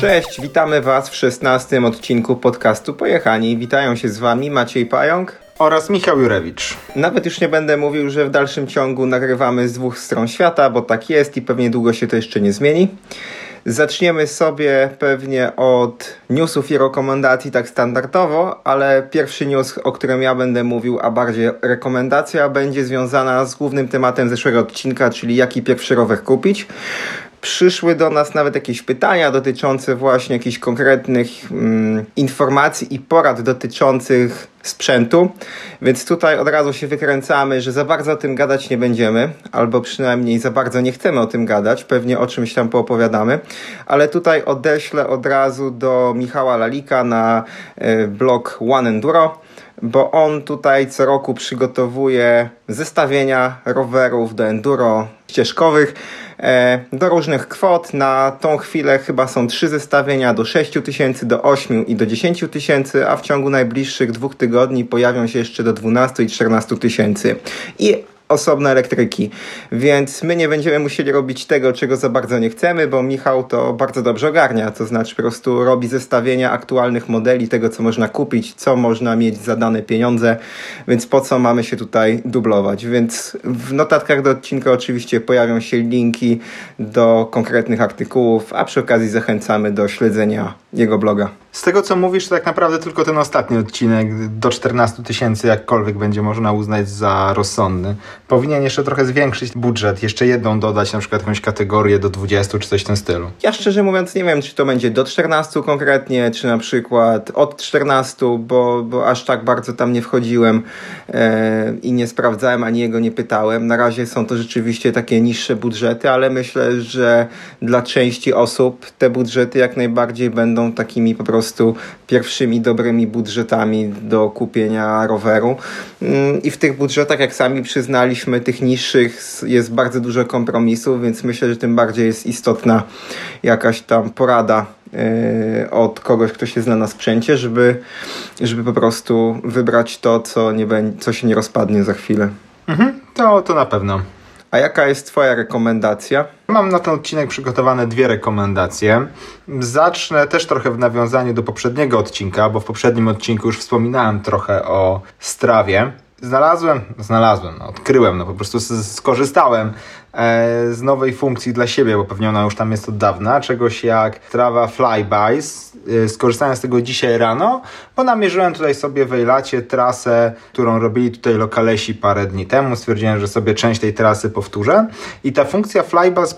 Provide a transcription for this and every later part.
Cześć, witamy Was w 16 odcinku podcastu Pojechani. Witają się z Wami Maciej Pająk oraz Michał Jurewicz. Nawet już nie będę mówił, że w dalszym ciągu nagrywamy z dwóch stron świata, bo tak jest i pewnie długo się to jeszcze nie zmieni. Zaczniemy sobie pewnie od newsów i rekomendacji tak standardowo, ale pierwszy news, o którym ja będę mówił, a bardziej rekomendacja, będzie związana z głównym tematem zeszłego odcinka, czyli jaki pierwszy rower kupić przyszły do nas nawet jakieś pytania dotyczące właśnie jakichś konkretnych mm, informacji i porad dotyczących sprzętu, więc tutaj od razu się wykręcamy, że za bardzo o tym gadać nie będziemy, albo przynajmniej za bardzo nie chcemy o tym gadać, pewnie o czymś tam poopowiadamy, ale tutaj odeślę od razu do Michała Lalika na y, blog One Enduro, bo on tutaj co roku przygotowuje zestawienia rowerów do enduro ścieżkowych do różnych kwot. Na tą chwilę chyba są trzy zestawienia do 6 tysięcy, do 8 i do 10 tysięcy, a w ciągu najbliższych dwóch tygodni pojawią się jeszcze do 12 i 14 tysięcy. I osobne elektryki, więc my nie będziemy musieli robić tego, czego za bardzo nie chcemy, bo Michał to bardzo dobrze ogarnia, to znaczy po prostu robi zestawienia aktualnych modeli, tego co można kupić, co można mieć za dane pieniądze, więc po co mamy się tutaj dublować, więc w notatkach do odcinka oczywiście pojawią się linki do konkretnych artykułów, a przy okazji zachęcamy do śledzenia jego bloga. Z tego co mówisz, to tak naprawdę tylko ten ostatni odcinek do 14 tysięcy, jakkolwiek będzie można uznać za rozsądny. Powinien jeszcze trochę zwiększyć budżet, jeszcze jedną dodać, na przykład jakąś kategorię do 20 czy coś w tym stylu. Ja szczerze mówiąc nie wiem, czy to będzie do 14 konkretnie, czy na przykład od 14, bo, bo aż tak bardzo tam nie wchodziłem e, i nie sprawdzałem, ani jego nie pytałem. Na razie są to rzeczywiście takie niższe budżety, ale myślę, że dla części osób te budżety jak najbardziej będą takimi po prostu pierwszymi dobrymi budżetami do kupienia roweru. Mm, I w tych budżetach, jak sami przyznaliśmy, tych niższych jest bardzo dużo kompromisów, więc myślę, że tym bardziej jest istotna jakaś tam porada e, od kogoś, kto się zna na sprzęcie, żeby, żeby po prostu wybrać to, co, nie, co się nie rozpadnie za chwilę. Mhm, to, to na pewno. A jaka jest Twoja rekomendacja? Mam na ten odcinek przygotowane dwie rekomendacje. Zacznę też trochę w nawiązaniu do poprzedniego odcinka, bo w poprzednim odcinku już wspominałem trochę o strawie. Znalazłem, znalazłem, no, odkryłem, no po prostu skorzystałem z nowej funkcji dla siebie, bo pewnie ona już tam jest od dawna, czegoś jak trawa flybys. E, skorzystałem z tego dzisiaj rano, bo namierzyłem tutaj sobie w Ejlacie trasę, którą robili tutaj lokalesi parę dni temu. Stwierdziłem, że sobie część tej trasy powtórzę. I ta funkcja flybus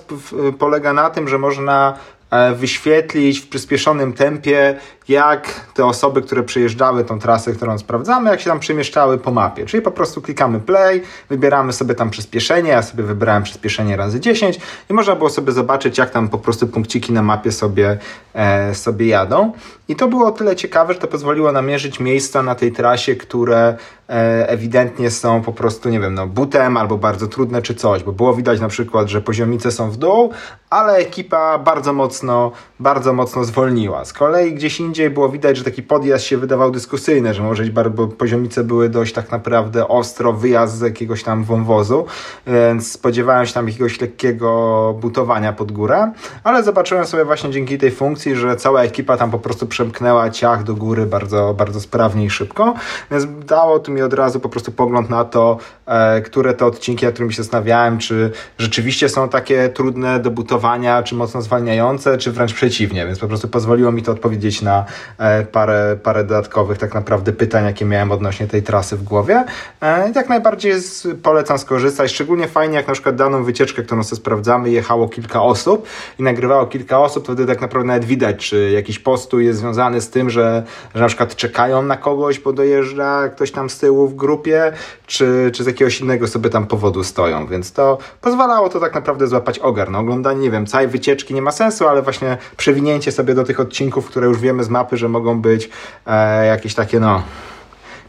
polega na tym, że można e, wyświetlić w przyspieszonym tempie jak te osoby, które przejeżdżały tą trasę, którą sprawdzamy, jak się tam przemieszczały po mapie. Czyli po prostu klikamy play, wybieramy sobie tam przyspieszenie, ja sobie wybrałem przyspieszenie razy 10 i można było sobie zobaczyć, jak tam po prostu punkciki na mapie sobie, e, sobie jadą. I to było o tyle ciekawe, że to pozwoliło namierzyć miejsca na tej trasie, które e, ewidentnie są po prostu, nie wiem, no butem albo bardzo trudne czy coś, bo było widać na przykład, że poziomice są w dół, ale ekipa bardzo mocno, bardzo mocno zwolniła. Z kolei gdzieś indziej indziej było widać, że taki podjazd się wydawał dyskusyjny, że może bo poziomice były dość tak naprawdę ostro, wyjazd z jakiegoś tam wąwozu, więc spodziewałem się tam jakiegoś lekkiego butowania pod górę, ale zobaczyłem sobie właśnie dzięki tej funkcji, że cała ekipa tam po prostu przemknęła ciach do góry bardzo, bardzo sprawnie i szybko, więc dało to mi od razu po prostu pogląd na to, które te odcinki, nad którymi się zastanawiałem, czy rzeczywiście są takie trudne do butowania, czy mocno zwalniające, czy wręcz przeciwnie, więc po prostu pozwoliło mi to odpowiedzieć na E, parę, parę dodatkowych tak naprawdę pytań, jakie miałem odnośnie tej trasy w głowie. E, jak najbardziej polecam skorzystać, szczególnie fajnie jak na przykład daną wycieczkę, którą sobie sprawdzamy, jechało kilka osób i nagrywało kilka osób, to wtedy tak naprawdę nawet widać, czy jakiś postój jest związany z tym, że, że na przykład czekają na kogoś, bo dojeżdża ktoś tam z tyłu w grupie, czy, czy z jakiegoś innego sobie tam powodu stoją, więc to pozwalało to tak naprawdę złapać ogar. No, oglądanie, nie wiem, całej wycieczki nie ma sensu, ale właśnie przewinięcie sobie do tych odcinków, które już wiemy z mapy, że mogą być e, jakieś takie no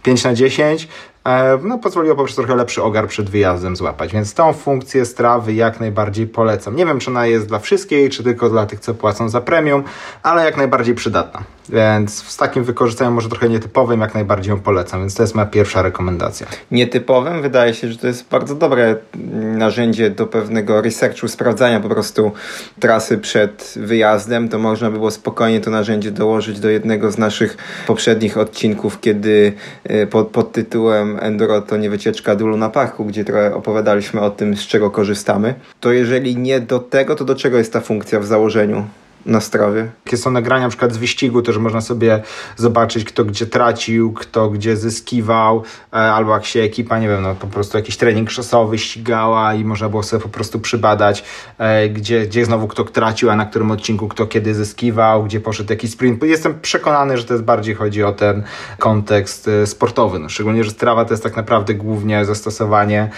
5 na 10, e, no, pozwoliło po prostu trochę lepszy ogar przed wyjazdem złapać. Więc tą funkcję strawy jak najbardziej polecam. Nie wiem, czy ona jest dla wszystkich, czy tylko dla tych, co płacą za premium, ale jak najbardziej przydatna. Więc z takim wykorzystaniem może trochę nietypowym jak najbardziej ją polecam, więc to jest moja pierwsza rekomendacja. Nietypowym wydaje się, że to jest bardzo dobre narzędzie do pewnego researchu, sprawdzania po prostu trasy przed wyjazdem. To można było spokojnie to narzędzie dołożyć do jednego z naszych poprzednich odcinków, kiedy y, pod, pod tytułem Enduro to nie wycieczka do Luna Parku, gdzie trochę opowiadaliśmy o tym, z czego korzystamy. To jeżeli nie do tego, to do czego jest ta funkcja w założeniu? Na strawie. Jakie są nagrania na przykład z wyścigu, też można sobie zobaczyć, kto gdzie tracił, kto gdzie zyskiwał, e, albo jak się ekipa, nie wiem, no po prostu jakiś trening szosowy ścigała i można było sobie po prostu przybadać, e, gdzie, gdzie znowu kto tracił, a na którym odcinku kto kiedy zyskiwał, gdzie poszedł jakiś sprint. Jestem przekonany, że to jest bardziej chodzi o ten kontekst e, sportowy, no, szczególnie, że strawa to jest tak naprawdę głównie zastosowanie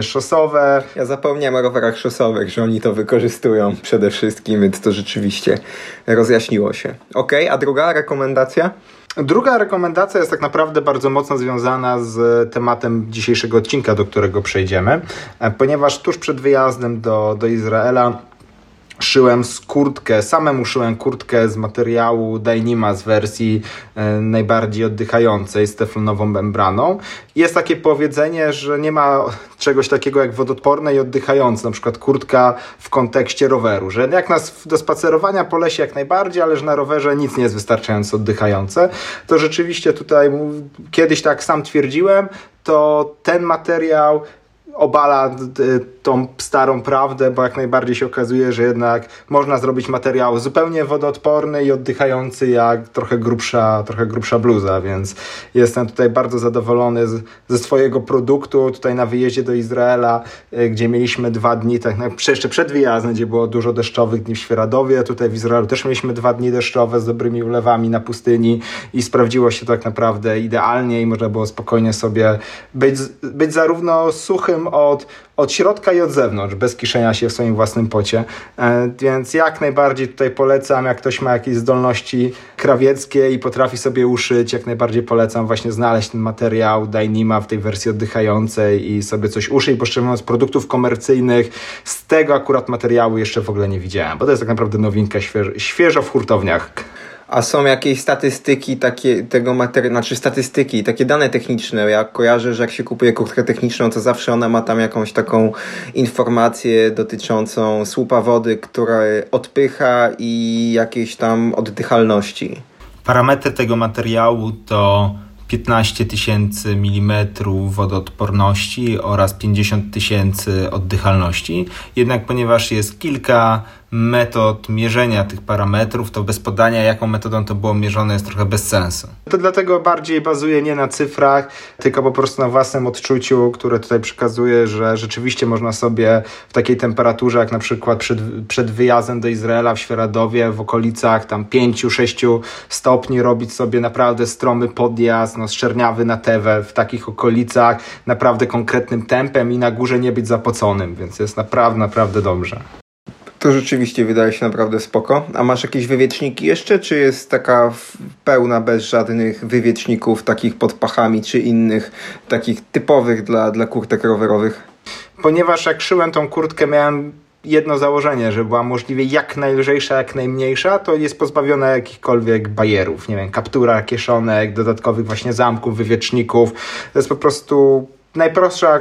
szosowe. Ja zapomniałem o rowerach szosowych, że oni to wykorzystują przede wszystkim, więc to rzeczywiście rozjaśniło się. Ok, a druga rekomendacja? Druga rekomendacja jest tak naprawdę bardzo mocno związana z tematem dzisiejszego odcinka, do którego przejdziemy, ponieważ tuż przed wyjazdem do, do Izraela szyłem z kurtkę, samemu szyłem kurtkę z materiału Dynima z wersji e, najbardziej oddychającej z teflonową membraną. Jest takie powiedzenie, że nie ma czegoś takiego jak wodoodporne i oddychające, na przykład kurtka w kontekście roweru, że jak nas do spacerowania po lesie jak najbardziej, ale że na rowerze nic nie jest wystarczająco oddychające, to rzeczywiście tutaj kiedyś tak sam twierdziłem, to ten materiał obala tą starą prawdę, bo jak najbardziej się okazuje, że jednak można zrobić materiał zupełnie wodoodporny i oddychający jak trochę grubsza, trochę grubsza bluza, więc jestem tutaj bardzo zadowolony z, ze swojego produktu. Tutaj na wyjeździe do Izraela, e, gdzie mieliśmy dwa dni, tak jeszcze przed wyjazdem, gdzie było dużo deszczowych dni w Świeradowie, tutaj w Izraelu też mieliśmy dwa dni deszczowe z dobrymi ulewami na pustyni i sprawdziło się to tak naprawdę idealnie i można było spokojnie sobie być, być zarówno suchym od, od środka i od zewnątrz, bez kiszenia się w swoim własnym pocie. E, więc jak najbardziej tutaj polecam, jak ktoś ma jakieś zdolności krawieckie i potrafi sobie uszyć, jak najbardziej polecam właśnie znaleźć ten materiał Dynima w tej wersji oddychającej i sobie coś uszyć, bo szczerze mówiąc produktów komercyjnych z tego akurat materiału jeszcze w ogóle nie widziałem, bo to jest tak naprawdę nowinka świeżo, świeżo w hurtowniach. A są jakieś statystyki takie tego materiału, znaczy statystyki, takie dane techniczne. Ja kojarzę, że jak się kupuje kurtkę techniczną, to zawsze ona ma tam jakąś taką informację dotyczącą słupa wody, która odpycha i jakiejś tam oddychalności. Parametry tego materiału to 15 tysięcy milimetrów wodoodporności oraz 50 tysięcy oddychalności. Jednak ponieważ jest kilka metod mierzenia tych parametrów, to bez podania, jaką metodą to było mierzone, jest trochę bez sensu. To dlatego bardziej bazuje nie na cyfrach, tylko po prostu na własnym odczuciu, które tutaj przekazuje, że rzeczywiście można sobie w takiej temperaturze, jak na przykład przed, przed wyjazdem do Izraela w Świeradowie, w okolicach tam 5-6 stopni, robić sobie naprawdę stromy podjazd, no szczerniawy na tewę w takich okolicach, naprawdę konkretnym tempem i na górze nie być zapoconym, więc jest naprawdę, naprawdę dobrze. To rzeczywiście wydaje się naprawdę spoko. A masz jakieś wywieczniki jeszcze, czy jest taka pełna bez żadnych wywieczników takich pod pachami, czy innych takich typowych dla, dla kurtek rowerowych? Ponieważ jak szyłem tą kurtkę miałem jedno założenie, że była możliwie jak najlżejsza, jak najmniejsza, to jest pozbawiona jakichkolwiek bajerów, nie wiem, kaptura, kieszonek, dodatkowych właśnie zamków, wywieczników. To jest po prostu najprostsza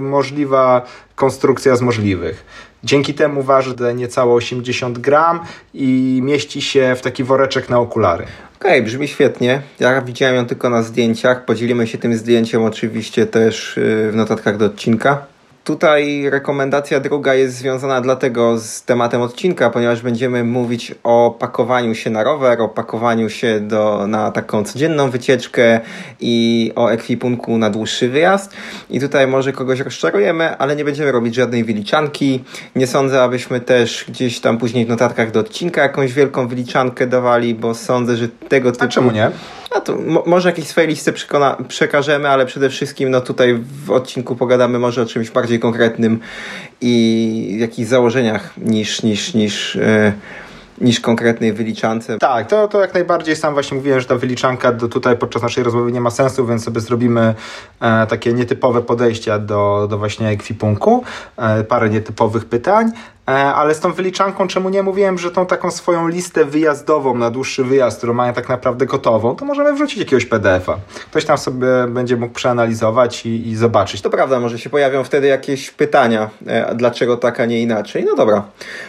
możliwa konstrukcja z możliwych. Dzięki temu waży niecałe 80 gram i mieści się w taki woreczek na okulary. Okej, okay, brzmi świetnie. Ja widziałem ją tylko na zdjęciach. Podzielimy się tym zdjęciem oczywiście też y, w notatkach do odcinka. Tutaj rekomendacja druga jest związana dlatego z tematem odcinka, ponieważ będziemy mówić o pakowaniu się na rower, o pakowaniu się do, na taką codzienną wycieczkę i o ekwipunku na dłuższy wyjazd. I tutaj może kogoś rozczarujemy, ale nie będziemy robić żadnej wyliczanki. Nie sądzę, abyśmy też gdzieś tam później w notatkach do odcinka jakąś wielką wyliczankę dawali, bo sądzę, że tego typu... A czemu nie? No to mo może jakieś swoje listy przekażemy, ale przede wszystkim no tutaj w odcinku pogadamy może o czymś bardziej konkretnym i jakichś założeniach niż, niż, niż yy, niż konkretnej wyliczance. Tak, to, to jak najbardziej sam właśnie mówiłem, że ta wyliczanka do tutaj podczas naszej rozmowy nie ma sensu, więc sobie zrobimy e, takie nietypowe podejścia do, do właśnie ekwipunku, e, parę nietypowych pytań. E, ale z tą wyliczanką, czemu nie mówiłem, że tą taką swoją listę wyjazdową na dłuższy wyjazd, którą mają tak naprawdę gotową, to możemy wrzucić jakiegoś PDF-a. Ktoś tam sobie będzie mógł przeanalizować i, i zobaczyć. To prawda, może się pojawią wtedy jakieś pytania, e, dlaczego tak, a nie inaczej. No dobra,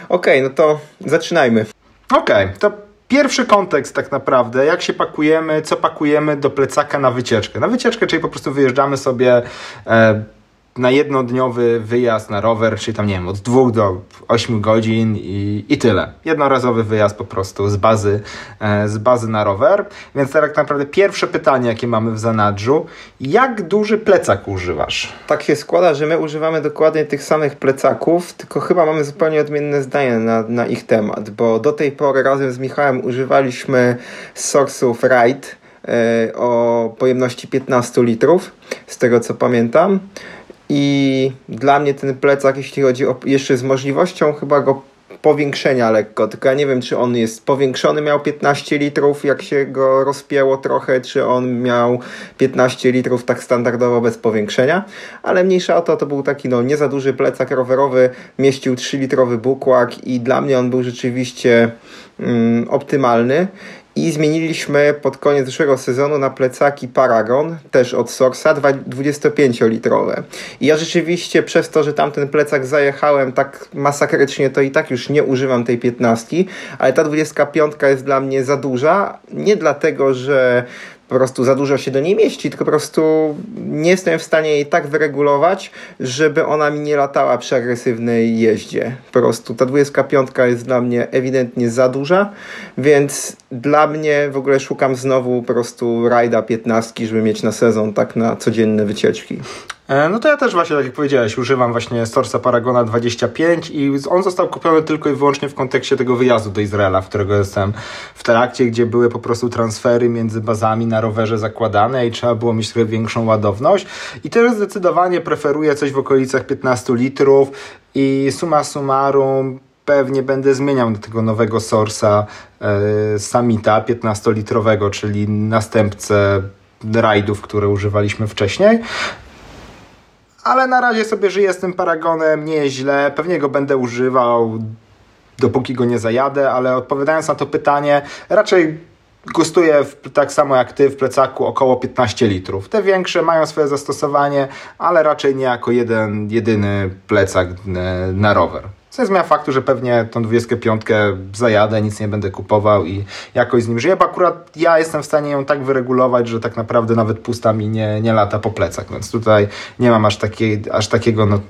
okej, okay, no to zaczynajmy. Okej, okay, to pierwszy kontekst tak naprawdę, jak się pakujemy, co pakujemy do plecaka na wycieczkę. Na wycieczkę, czyli po prostu wyjeżdżamy sobie e, na jednodniowy wyjazd na rower, czyli tam nie wiem, od dwóch do 8 godzin i, i tyle. Jednorazowy wyjazd po prostu z bazy, e, z bazy na rower. Więc tak naprawdę pierwsze pytanie, jakie mamy w zanadrzu, jak duży plecak używasz? Tak się składa, że my używamy dokładnie tych samych plecaków, tylko chyba mamy zupełnie odmienne zdanie na, na ich temat, bo do tej pory razem z Michałem używaliśmy source'ów Ride e, o pojemności 15 litrów, z tego co pamiętam. I dla mnie ten plecak, jeśli chodzi o jeszcze z możliwością chyba go powiększenia lekko, tylko ja nie wiem, czy on jest powiększony, miał 15 litrów, jak się go rozpięło trochę, czy on miał 15 litrów tak standardowo bez powiększenia, ale mniejsza o to, to był taki no nie za duży plecak rowerowy, mieścił 3-litrowy bukłak i dla mnie on był rzeczywiście mm, optymalny i zmieniliśmy pod koniec zeszłego sezonu na plecaki Paragon, też od Sorsa, 25-litrowe. I ja rzeczywiście przez to, że tamten plecak zajechałem tak masakrycznie, to i tak już nie używam tej 15, ale ta 25 jest dla mnie za duża. Nie dlatego, że po prostu za dużo się do niej mieści, tylko po prostu nie jestem w stanie jej tak wyregulować, żeby ona mi nie latała przy agresywnej jeździe. Po prostu ta 25 jest dla mnie ewidentnie za duża, więc dla mnie w ogóle szukam znowu po prostu rajda 15, żeby mieć na sezon tak na codzienne wycieczki. E, no to ja też właśnie, tak jak powiedziałeś, używam właśnie Storsa Paragona 25 i on został kupiony tylko i wyłącznie w kontekście tego wyjazdu do Izraela, w którego jestem w trakcie, gdzie były po prostu transfery między bazami na rowerze zakładane i trzeba było mieć trochę większą ładowność. I też zdecydowanie preferuję coś w okolicach 15 litrów i suma summarum pewnie będę zmieniał do tego nowego Sorsa e, Samita 15-litrowego, czyli następcę rajdów, które używaliśmy wcześniej ale na razie sobie żyję z tym paragonem nieźle. Pewnie go będę używał dopóki go nie zajadę, ale odpowiadając na to pytanie, raczej gustuję w, tak samo jak ty w plecaku około 15 litrów. Te większe mają swoje zastosowanie, ale raczej nie jako jeden, jedyny plecak e, na rower. Co nie zmienia faktu, że pewnie tą 25 zajadę, nic nie będę kupował i jakoś z nim żyję, bo akurat ja jestem w stanie ją tak wyregulować, że tak naprawdę nawet pusta mi nie, nie lata po plecach, więc tutaj nie mam aż, takiej, aż takiego no,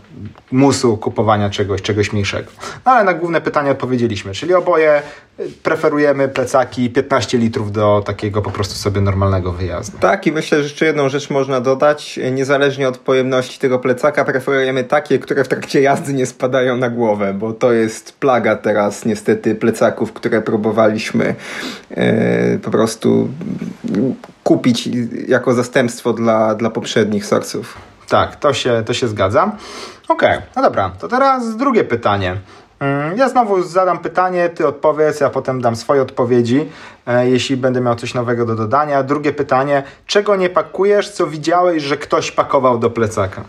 musu kupowania czegoś, czegoś mniejszego. No, ale na główne pytanie odpowiedzieliśmy, czyli oboje preferujemy plecaki 15 litrów do takiego po prostu sobie normalnego wyjazdu. Tak i myślę, że jeszcze jedną rzecz można dodać, niezależnie od pojemności tego plecaka preferujemy takie, które w trakcie jazdy nie spadają na głowę, bo to jest plaga teraz niestety plecaków, które próbowaliśmy e, po prostu kupić jako zastępstwo dla, dla poprzednich sorców. Tak, to się, to się zgadza. Okej, okay, no dobra, to teraz drugie pytanie. Ja znowu zadam pytanie, ty odpowiedz, ja potem dam swoje odpowiedzi, jeśli będę miał coś nowego do dodania. Drugie pytanie, czego nie pakujesz, co widziałeś, że ktoś pakował do plecaka?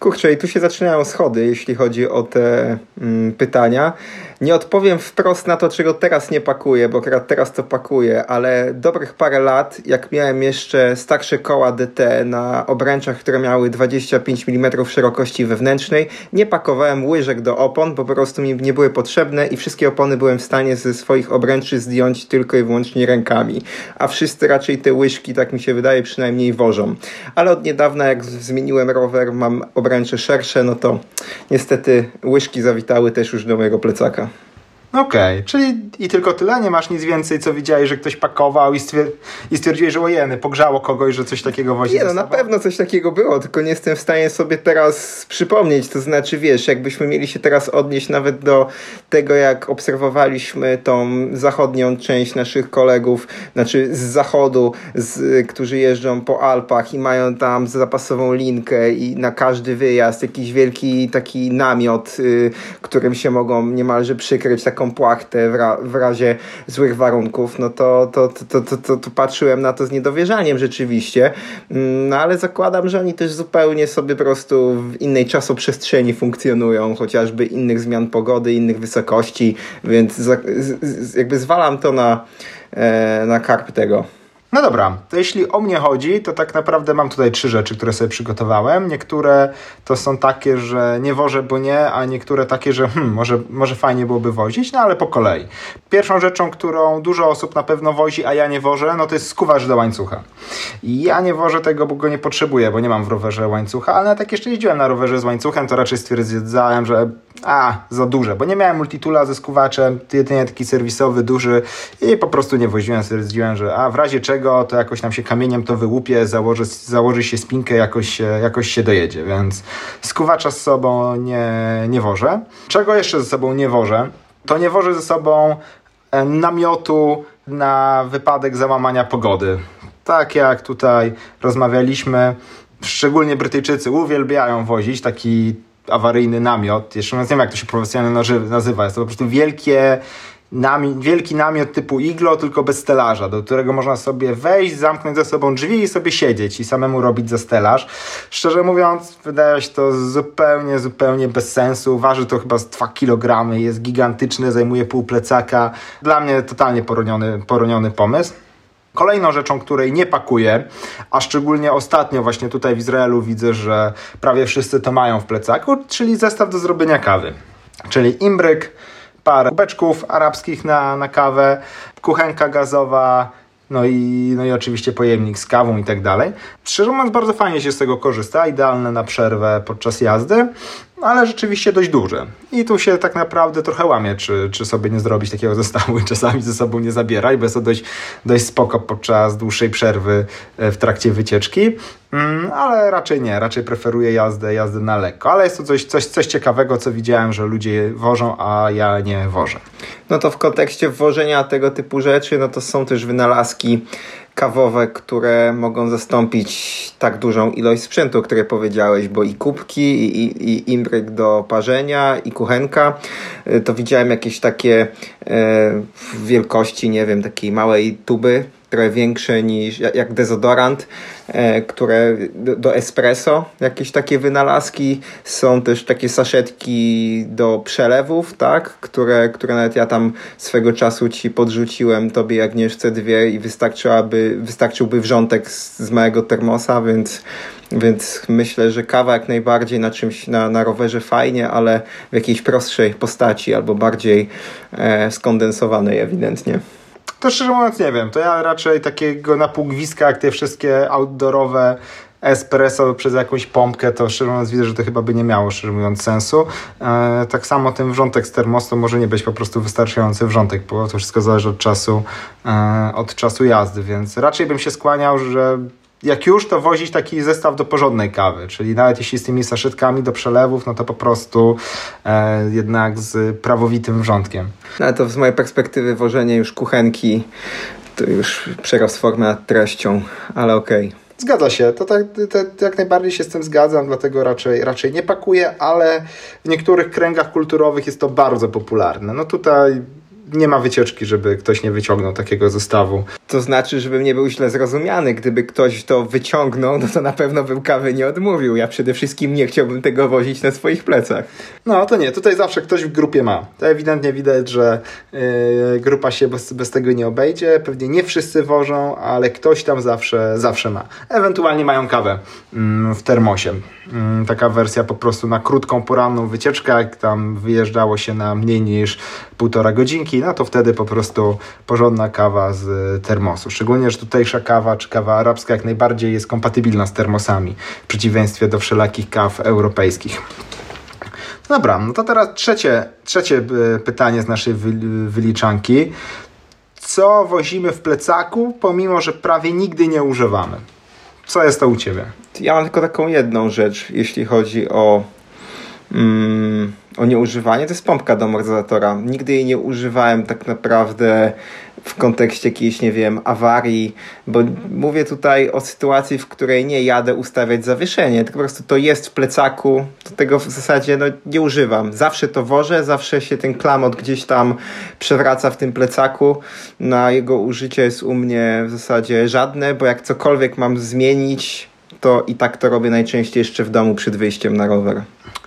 Kurczę, i tu się zaczynają schody, jeśli chodzi o te mm, pytania. Nie odpowiem wprost na to, czego teraz nie pakuję, bo akurat teraz to pakuję, ale dobrych parę lat, jak miałem jeszcze starsze koła DT na obręczach, które miały 25 mm szerokości wewnętrznej, nie pakowałem łyżek do opon, bo po prostu mi nie były potrzebne i wszystkie opony byłem w stanie ze swoich obręczy zdjąć tylko i wyłącznie rękami. A wszyscy raczej te łyżki, tak mi się wydaje, przynajmniej wożą. Ale od niedawna, jak zmieniłem rower, mam obręcze szersze, no to niestety łyżki zawitały też już do mojego plecaka. Okej, okay, czyli i tylko tyle? Nie masz nic więcej, co widziałeś, że ktoś pakował i, stwier i stwierdziłeś, że ojeny, pogrzało kogoś, że coś takiego wozi Nie, no na pewno coś takiego było, tylko nie jestem w stanie sobie teraz przypomnieć. To znaczy, wiesz, jakbyśmy mieli się teraz odnieść nawet do tego, jak obserwowaliśmy tą zachodnią część naszych kolegów, znaczy z zachodu, z, którzy jeżdżą po Alpach i mają tam zapasową linkę i na każdy wyjazd jakiś wielki taki namiot, y, którym się mogą niemalże przykryć taką wielką płachtę w, ra, w razie złych warunków, no to, to, to, to, to, to patrzyłem na to z niedowierzaniem rzeczywiście. Mm, no ale zakładam, że oni też zupełnie sobie po prostu w innej czasoprzestrzeni funkcjonują, chociażby innych zmian pogody, innych wysokości, więc jakby zwalam to na, e, na karp tego. No dobra, to jeśli o mnie chodzi, to tak naprawdę mam tutaj trzy rzeczy, które sobie przygotowałem. Niektóre to są takie, że nie wożę, bo nie, a niektóre takie, że hmm, może, może fajnie byłoby wozić, no ale po kolei. Pierwszą rzeczą, którą dużo osób na pewno wozi, a ja nie wożę, no to jest skuwacz do łańcucha. I ja nie wożę tego, bo go nie potrzebuję, bo nie mam w rowerze łańcucha, ale tak jeszcze jeździłem na rowerze z łańcuchem, to raczej stwierdzałem, że a, za duże, bo nie miałem multitula ze skuwaczem, jedynie taki serwisowy, duży i po prostu nie woziłem, stwierdziłem, że a w razie czego to jakoś nam się kamieniem to wyłupie, założy, założy się spinkę, jakoś, jakoś się dojedzie, więc skuwacza z sobą nie, nie wożę. Czego jeszcze ze sobą nie wożę? To nie wożę ze sobą e, namiotu na wypadek załamania pogody. Tak jak tutaj rozmawialiśmy, szczególnie Brytyjczycy uwielbiają wozić taki awaryjny namiot. Jeszcze nie wiem, jak to się profesjonalnie nazywa. Jest to po prostu wielkie, nami, wielki namiot typu iglo, tylko bez stelaża, do którego można sobie wejść, zamknąć za sobą drzwi i sobie siedzieć i samemu robić za stelaż. Szczerze mówiąc, wydaje się to zupełnie, zupełnie bez sensu. Waży to chyba z 2 kg, jest gigantyczny, zajmuje pół plecaka. Dla mnie totalnie poroniony, poroniony pomysł. Kolejną rzeczą, której nie pakuję, a szczególnie ostatnio właśnie tutaj w Izraelu widzę, że prawie wszyscy to mają w plecaku, czyli zestaw do zrobienia kawy. Czyli imbryk, parę kubeczków arabskich na, na kawę, kuchenka gazowa, no i, no i oczywiście pojemnik z kawą i tak dalej. Szczerze mówiąc, bardzo fajnie się z tego korzysta, idealne na przerwę podczas jazdy ale rzeczywiście dość duże. I tu się tak naprawdę trochę łamie, czy, czy sobie nie zrobić takiego zestawu i czasami ze sobą nie zabierać, bo jest to dość, dość spoko podczas dłuższej przerwy e, w trakcie wycieczki. Mm, ale raczej nie, raczej preferuję jazdę, jazdę na lekko. Ale jest to coś, coś, coś ciekawego, co widziałem, że ludzie wożą, a ja nie wożę. No to w kontekście wożenia tego typu rzeczy, no to są też wynalazki kawowe, które mogą zastąpić tak dużą ilość sprzętu, o której powiedziałeś, bo i kubki, i, i, i imbryk do parzenia, i kuchenka. Y, to widziałem jakieś takie e, wielkości, nie wiem, takiej małej tuby trochę większe niż jak dezodorant, które do espresso, jakieś takie wynalazki. Są też takie saszetki do przelewów, tak, które, które nawet ja tam swego czasu ci podrzuciłem, tobie Agnieszce dwie i wystarczyłaby, wystarczyłby wrzątek z, z małego termosa, więc więc myślę, że kawa jak najbardziej na czymś, na, na rowerze fajnie, ale w jakiejś prostszej postaci albo bardziej e, skondensowanej ewidentnie. To szczerze mówiąc nie wiem. To ja raczej takiego napługwiska jak te wszystkie outdoorowe espresso przez jakąś pompkę, to szczerze mówiąc widzę, że to chyba by nie miało, szczerze mówiąc, sensu. E, tak samo ten wrzątek z termostu może nie być po prostu wystarczający wrzątek, bo to wszystko zależy od czasu, e, od czasu jazdy, więc raczej bym się skłaniał, że jak już, to wozić taki zestaw do porządnej kawy, czyli nawet jeśli z tymi saszetkami do przelewów, no to po prostu e, jednak z prawowitym wrzątkiem. No to z mojej perspektywy wożenie już kuchenki to już przerost formy nad treścią, ale okej. Okay. Zgadza się, to tak to jak najbardziej się z tym zgadzam, dlatego raczej, raczej nie pakuję, ale w niektórych kręgach kulturowych jest to bardzo popularne. No tutaj nie ma wycieczki, żeby ktoś nie wyciągnął takiego zestawu. To znaczy, żebym nie był źle zrozumiany. Gdyby ktoś to wyciągnął, no to na pewno bym kawy nie odmówił. Ja przede wszystkim nie chciałbym tego wozić na swoich plecach. No to nie, tutaj zawsze ktoś w grupie ma. To ewidentnie widać, że yy, grupa się bez, bez tego nie obejdzie. Pewnie nie wszyscy wożą, ale ktoś tam zawsze, zawsze ma. Ewentualnie mają kawę yy, w termosie. Yy, taka wersja po prostu na krótką poranną wycieczkę, jak tam wyjeżdżało się na mniej niż półtora godzinki, no to wtedy po prostu porządna kawa z termosu. Szczególnie, że tutejsza kawa czy kawa arabska jak najbardziej jest kompatybilna z termosami, w przeciwieństwie do wszelakich kaw europejskich. Dobra, no to teraz trzecie, trzecie e, pytanie z naszej wyliczanki. Co wozimy w plecaku, pomimo że prawie nigdy nie używamy? Co jest to u Ciebie? Ja mam tylko taką jedną rzecz, jeśli chodzi o mm, o nieużywanie, to jest pompka do amortyzatora. Nigdy jej nie używałem tak naprawdę w kontekście jakiejś, nie wiem, awarii, bo mówię tutaj o sytuacji, w której nie jadę ustawiać zawieszenie, tylko po prostu to jest w plecaku, to tego w zasadzie no, nie używam. Zawsze to wożę, zawsze się ten klamot gdzieś tam przewraca w tym plecaku, na jego użycie jest u mnie w zasadzie żadne, bo jak cokolwiek mam zmienić, to i tak to robię najczęściej jeszcze w domu przed wyjściem na rower.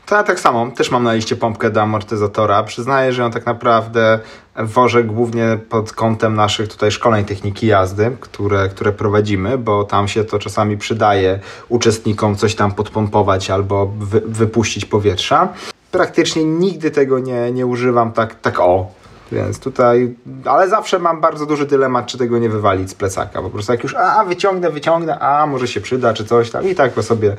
To ja tak samo, też mam na liście pompkę do amortyzatora. Przyznaję, że ją tak naprawdę wożę głównie pod kątem naszych tutaj szkoleń techniki jazdy, które, które prowadzimy, bo tam się to czasami przydaje uczestnikom coś tam podpompować albo wy, wypuścić powietrza. Praktycznie nigdy tego nie, nie używam tak, tak o, więc tutaj, ale zawsze mam bardzo duży dylemat, czy tego nie wywalić z plecaka. Po prostu jak już, a wyciągnę, wyciągnę, a może się przyda, czy coś tam i tak to sobie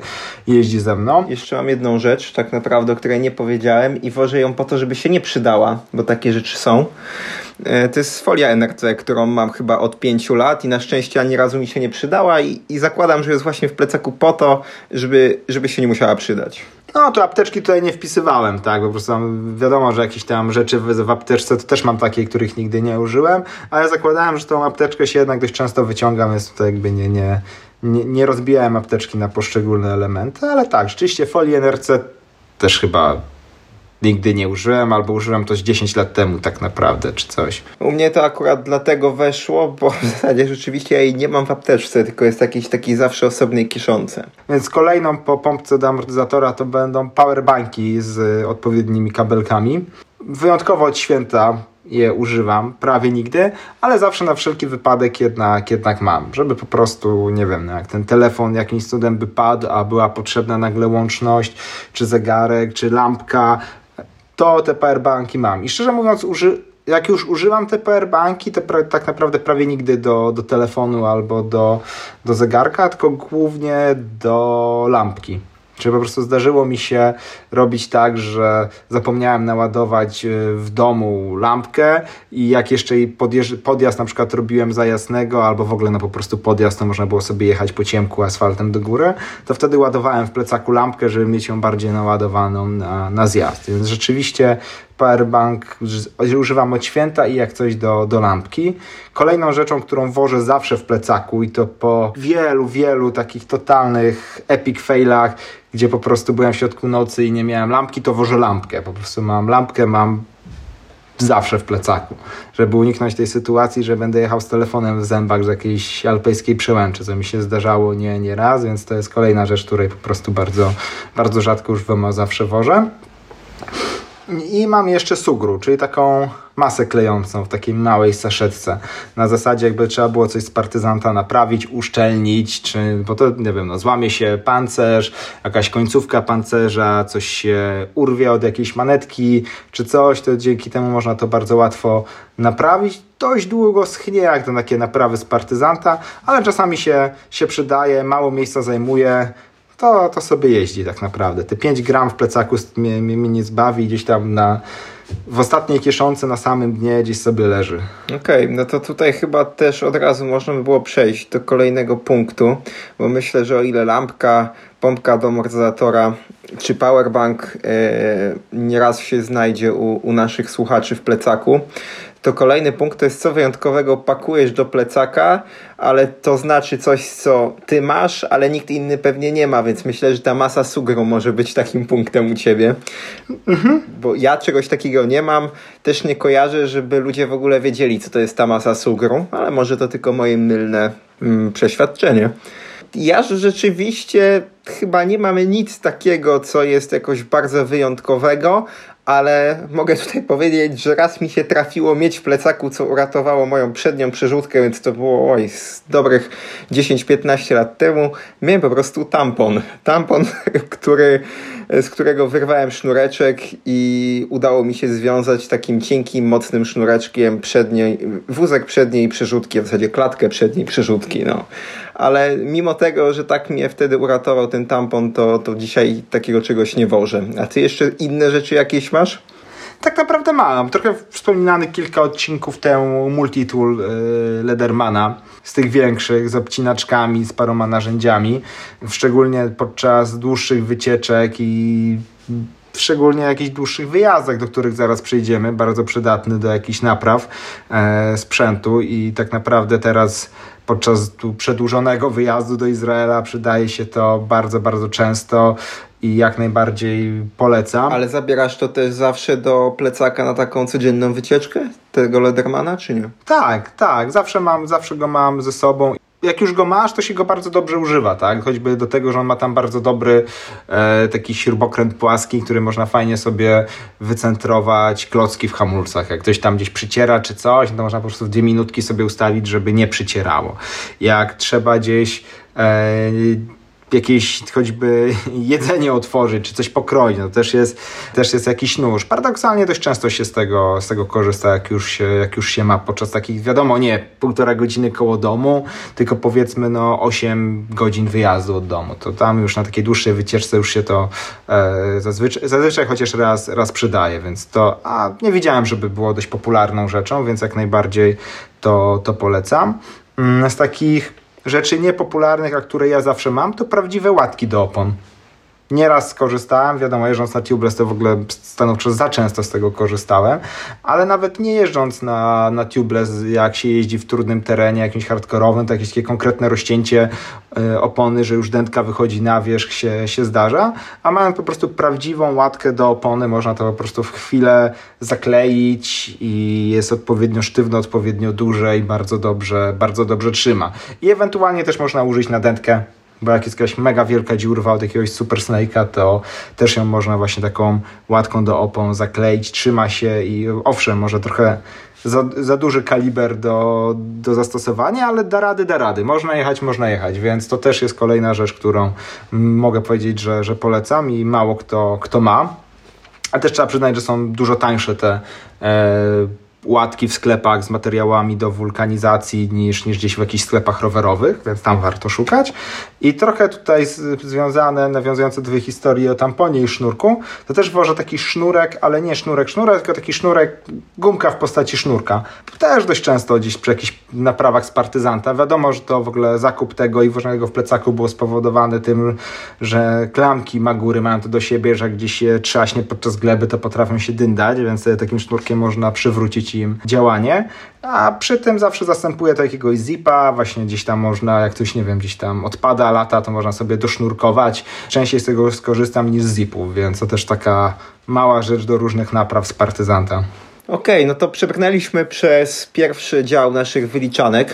jeździ ze mną. Jeszcze mam jedną rzecz, tak naprawdę, o której nie powiedziałem i wożę ją po to, żeby się nie przydała, bo takie rzeczy są. E, to jest folia NRC, którą mam chyba od pięciu lat i na szczęście ani razu mi się nie przydała i, i zakładam, że jest właśnie w plecaku po to, żeby, żeby się nie musiała przydać. No, to apteczki tutaj nie wpisywałem, tak, po prostu wiadomo, że jakieś tam rzeczy w apteczce to też mam takie, których nigdy nie użyłem, ale zakładałem, że tą apteczkę się jednak dość często wyciągam, więc tutaj jakby nie, nie, nie, nie rozbijałem apteczki na poszczególne elementy, ale tak, rzeczywiście folii NRC też chyba nigdy nie użyłem, albo użyłem to z 10 lat temu tak naprawdę, czy coś. U mnie to akurat dlatego weszło, bo w zasadzie rzeczywiście ja jej nie mam w apteczce, tylko jest jakiś taki zawsze osobnej kiszonce. Więc kolejną po pompce do amortyzatora to będą powerbanki z odpowiednimi kabelkami. Wyjątkowo od święta je używam prawie nigdy, ale zawsze na wszelki wypadek jednak, jednak mam, żeby po prostu, nie wiem, jak ten telefon jakimś cudem by padł, a była potrzebna nagle łączność, czy zegarek, czy lampka, to te powerbanki mam. I szczerze mówiąc, uży jak już używam te powerbanki, to pra tak naprawdę prawie nigdy do, do telefonu albo do, do zegarka, tylko głównie do lampki. Czyli po prostu zdarzyło mi się robić tak, że zapomniałem naładować y, w domu lampkę i jak jeszcze podjazd na przykład robiłem za jasnego, albo w ogóle na po prostu podjazd, to można było sobie jechać po ciemku asfaltem do góry, to wtedy ładowałem w plecaku lampkę, żeby mieć ją bardziej naładowaną na, na zjazd. Więc rzeczywiście powerbank używam od święta i jak coś do, do lampki. Kolejną rzeczą, którą wożę zawsze w plecaku i to po wielu, wielu takich totalnych epic failach, gdzie po prostu byłem w środku nocy i nie miałem lampki, to wożę lampkę. Po prostu mam lampkę, mam zawsze w plecaku, żeby uniknąć tej sytuacji, że będę jechał z telefonem w zębach z jakiejś alpejskiej przełęczy, co mi się zdarzało nie, nie raz, więc to jest kolejna rzecz, której po prostu bardzo, bardzo rzadko już a zawsze wożę. I mam jeszcze sugru, czyli taką masę klejącą w takiej małej saszetce. Na zasadzie jakby trzeba było coś z partyzanta naprawić, uszczelnić, czy, bo to nie wiem, no, złamie się pancerz, jakaś końcówka pancerza, coś się urwie od jakiejś manetki, czy coś, to dzięki temu można to bardzo łatwo naprawić. Dość długo schnie jak to takie naprawy z partyzanta, ale czasami się, się przydaje, mało miejsca zajmuje, to, to sobie jeździ tak naprawdę. Te 5 gram w plecaku mnie, mnie, nie zbawi gdzieś tam na w ostatniej kieszonce na samym dnie gdzieś sobie leży. Okej, okay, no to tutaj chyba też od razu można by było przejść do kolejnego punktu, bo myślę, że o ile lampka, pompka do amortyzatora czy powerbank e, nieraz się znajdzie u, u naszych słuchaczy w plecaku, to kolejny punkt to jest co wyjątkowego pakujesz do plecaka, ale to znaczy coś, co ty masz, ale nikt inny pewnie nie ma, więc myślę, że ta masa sugru może być takim punktem u ciebie. Mhm. Bo ja czegoś takiego nie mam, też nie kojarzę, żeby ludzie w ogóle wiedzieli, co to jest ta masa sugru, ale może to tylko moje mylne mm, przeświadczenie. Ja rzeczywiście chyba nie mamy nic takiego, co jest jakoś bardzo wyjątkowego, ale mogę tutaj powiedzieć, że raz mi się trafiło mieć w plecaku, co uratowało moją przednią przerzutkę, więc to było oj, z dobrych 10-15 lat temu. Miałem po prostu tampon. Tampon, który, z którego wyrwałem sznureczek i udało mi się związać takim cienkim, mocnym sznureczkiem przedniej, wózek przedniej przerzutki, w zasadzie klatkę przedniej przerzutki. No. Ale mimo tego, że tak mnie wtedy uratował ten tampon, to, to dzisiaj takiego czegoś nie wożę. A ty jeszcze inne rzeczy jakieś masz? Tak naprawdę mam. Trochę wspominany kilka odcinków temu multitool yy, Ledermana z tych większych, z obcinaczkami, z paroma narzędziami. Szczególnie podczas dłuższych wycieczek i szczególnie jakichś dłuższych wyjazdach, do których zaraz przejdziemy, bardzo przydatny do jakichś napraw e, sprzętu i tak naprawdę teraz podczas przedłużonego wyjazdu do Izraela przydaje się to bardzo, bardzo często i jak najbardziej polecam. Ale zabierasz to też zawsze do plecaka na taką codzienną wycieczkę tego Ledermana, czy nie? Tak, tak, zawsze mam, zawsze go mam ze sobą jak już go masz, to się go bardzo dobrze używa, tak? Choćby do tego, że on ma tam bardzo dobry e, taki śrubokręt płaski, który można fajnie sobie wycentrować klocki w hamulcach. Jak ktoś tam gdzieś przyciera czy coś, to można po prostu w dwie minutki sobie ustawić, żeby nie przycierało. Jak trzeba gdzieś e, jakieś choćby jedzenie otworzyć, czy coś pokroić, no też jest, też jest jakiś nóż. Paradoksalnie dość często się z tego, z tego korzysta, jak już, się, jak już się ma podczas takich, wiadomo, nie półtora godziny koło domu, tylko powiedzmy no 8 godzin wyjazdu od domu. To tam już na takiej dłuższej wycieczce już się to e, zazwyczaj, zazwyczaj chociaż raz, raz przydaje, więc to, a nie widziałem, żeby było dość popularną rzeczą, więc jak najbardziej to, to polecam. Mm, z takich rzeczy niepopularnych, a które ja zawsze mam, to prawdziwe łatki do opon. Nieraz skorzystałem, wiadomo, jeżdżąc na tubeless to w ogóle stanowczo za często z tego korzystałem, ale nawet nie jeżdżąc na, na tubeless, jak się jeździ w trudnym terenie, jakimś hardkorowym, to jakieś takie konkretne rozcięcie y, opony, że już dętka wychodzi na wierzch się, się zdarza, a mając po prostu prawdziwą łatkę do opony, można to po prostu w chwilę zakleić i jest odpowiednio sztywno, odpowiednio duże i bardzo dobrze, bardzo dobrze trzyma. I ewentualnie też można użyć na dętkę bo jak jest jakaś mega wielka dziurwa od jakiegoś Super Snake'a, to też ją można właśnie taką łatką do opon zakleić, trzyma się i owszem, może trochę za, za duży kaliber do, do zastosowania, ale da rady, da rady. Można jechać, można jechać, więc to też jest kolejna rzecz, którą mogę powiedzieć, że, że polecam i mało kto, kto ma. A też trzeba przyznać, że są dużo tańsze te e, łatki w sklepach z materiałami do wulkanizacji niż, niż gdzieś w jakichś sklepach rowerowych, więc tam warto szukać. I trochę tutaj związane, nawiązujące do historii o tamponie i sznurku, to też włożę taki sznurek, ale nie sznurek sznurek, tylko taki sznurek, gumka w postaci sznurka. Też dość często gdzieś przy jakichś naprawach z partyzanta. Wiadomo, że to w ogóle zakup tego i włożenie go w plecaku było spowodowane tym, że klamki Magury mają to do siebie, że gdzieś się trzaśnie podczas gleby, to potrafią się dyndać, więc takim sznurkiem można przywrócić im działanie, a przy tym zawsze zastępuję to jakiegoś zipa, właśnie gdzieś tam można, jak ktoś, nie wiem, gdzieś tam odpada lata, to można sobie dosznurkować. Częściej z tego skorzystam niż z zipów, więc to też taka mała rzecz do różnych napraw z partyzanta. Okej, okay, no to przebrnęliśmy przez pierwszy dział naszych wyliczanek.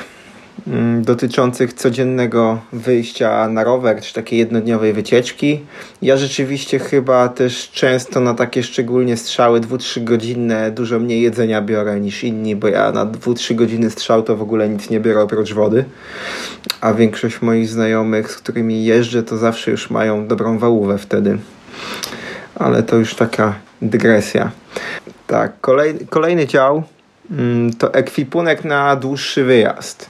Mm, dotyczących codziennego wyjścia na rower, czy takiej jednodniowej wycieczki. Ja rzeczywiście chyba też często na takie szczególnie strzały 2-3 godzinne dużo mniej jedzenia biorę niż inni, bo ja na 2-3 godziny strzał to w ogóle nic nie biorę oprócz wody. A większość moich znajomych, z którymi jeżdżę, to zawsze już mają dobrą wałówę wtedy. Ale to już taka dygresja. Tak, kolej, kolejny dział to ekwipunek na dłuższy wyjazd.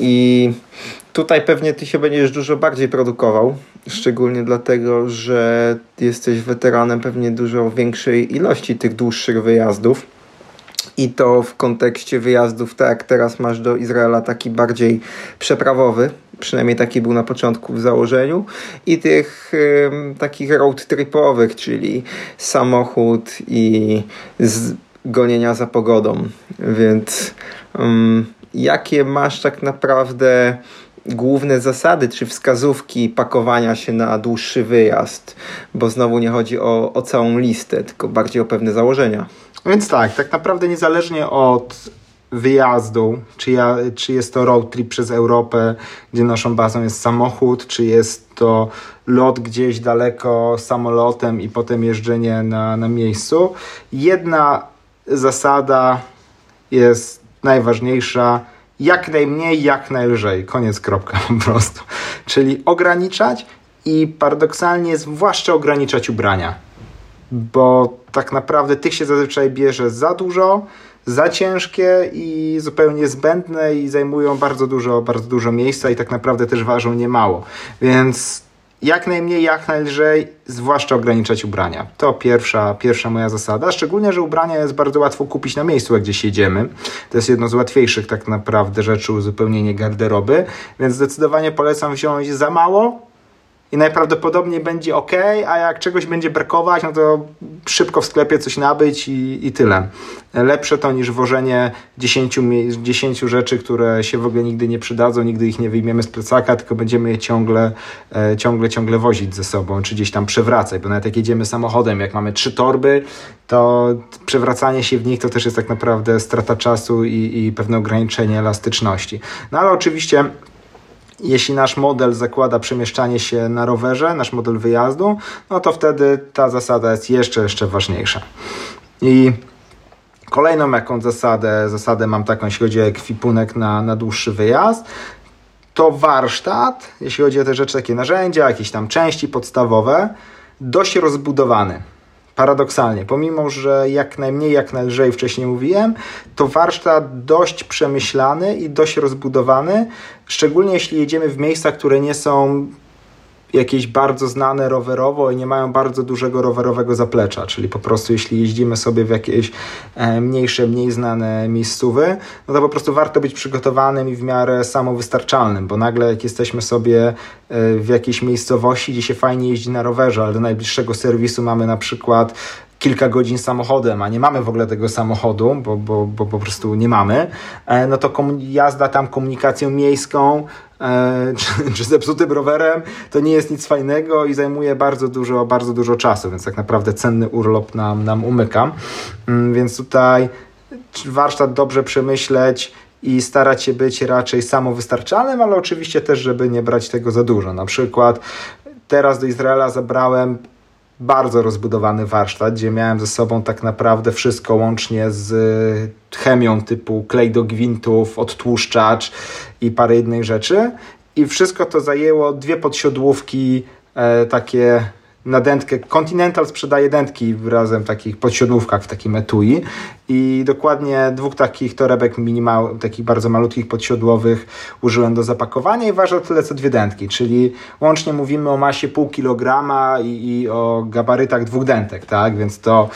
I tutaj pewnie ty się będziesz dużo bardziej produkował, szczególnie dlatego, że jesteś weteranem pewnie dużo większej ilości tych dłuższych wyjazdów. I to w kontekście wyjazdów, tak jak teraz masz do Izraela, taki bardziej przeprawowy, przynajmniej taki był na początku w założeniu, i tych y, takich road tripowych, czyli samochód i z, gonienia za pogodą. Więc um, jakie masz tak naprawdę główne zasady czy wskazówki pakowania się na dłuższy wyjazd? Bo znowu nie chodzi o, o całą listę, tylko bardziej o pewne założenia. Więc tak, tak naprawdę niezależnie od wyjazdu, czy, ja, czy jest to road trip przez Europę, gdzie naszą bazą jest samochód, czy jest to lot gdzieś daleko samolotem i potem jeżdżenie na, na miejscu. Jedna zasada jest najważniejsza. Jak najmniej, jak najlżej. Koniec, kropka po prostu. Czyli ograniczać i paradoksalnie zwłaszcza ograniczać ubrania. Bo tak naprawdę tych się zazwyczaj bierze za dużo, za ciężkie i zupełnie zbędne i zajmują bardzo dużo, bardzo dużo miejsca i tak naprawdę też ważą niemało. Więc jak najmniej, jak najlżej, zwłaszcza ograniczać ubrania. To pierwsza, pierwsza moja zasada. Szczególnie, że ubrania jest bardzo łatwo kupić na miejscu, jak gdzieś jedziemy. To jest jedno z łatwiejszych tak naprawdę rzeczy uzupełnienie garderoby, więc zdecydowanie polecam wziąć za mało i najprawdopodobniej będzie ok, a jak czegoś będzie brakować, no to szybko w sklepie coś nabyć i, i tyle. Lepsze to niż wożenie 10, 10 rzeczy, które się w ogóle nigdy nie przydadzą, nigdy ich nie wyjmiemy z plecaka, tylko będziemy je ciągle, e, ciągle, ciągle wozić ze sobą, czy gdzieś tam przewracać, bo nawet jak jedziemy samochodem, jak mamy trzy torby, to przewracanie się w nich to też jest tak naprawdę strata czasu i, i pewne ograniczenie elastyczności. No ale oczywiście jeśli nasz model zakłada przemieszczanie się na rowerze, nasz model wyjazdu, no to wtedy ta zasada jest jeszcze, jeszcze ważniejsza. I kolejną jaką zasadę, zasadę mam taką, jeśli chodzi o ekwipunek na, na dłuższy wyjazd, to warsztat, jeśli chodzi o te rzeczy, takie narzędzia, jakieś tam części podstawowe, dość rozbudowany paradoksalnie, pomimo że jak najmniej, jak najlżej wcześniej mówiłem, to warsztat dość przemyślany i dość rozbudowany, szczególnie jeśli jedziemy w miejsca, które nie są jakieś bardzo znane rowerowo i nie mają bardzo dużego rowerowego zaplecza, czyli po prostu jeśli jeździmy sobie w jakieś e, mniejsze, mniej znane miejscowy, no to po prostu warto być przygotowanym i w miarę samowystarczalnym, bo nagle jak jesteśmy sobie e, w jakiejś miejscowości, gdzie się fajnie jeździ na rowerze, ale do najbliższego serwisu mamy na przykład kilka godzin samochodem, a nie mamy w ogóle tego samochodu, bo, bo, bo po prostu nie mamy, e, no to jazda tam komunikacją miejską e, czy, czy zepsutym rowerem to nie jest nic fajnego i zajmuje bardzo dużo, bardzo dużo czasu, więc tak naprawdę cenny urlop nam, nam umyka. Mm, więc tutaj warsztat dobrze przemyśleć, i starać się być raczej samowystarczalnym, ale oczywiście też, żeby nie brać tego za dużo. Na przykład teraz do Izraela zabrałem bardzo rozbudowany warsztat, gdzie miałem ze sobą tak naprawdę wszystko łącznie z chemią typu klej do gwintów, odtłuszczacz i parę innych rzeczy. I wszystko to zajęło dwie podsiodłówki e, takie na dętkę. Continental sprzedaje dętki razem w takich podsiodłówkach w takim etui. I dokładnie dwóch takich torebek minimal, takich bardzo malutkich podsiodłowych użyłem do zapakowania i waży tyle co dwie dętki, czyli łącznie mówimy o masie pół kilograma i, i o gabarytach dwóch dętek, tak, więc to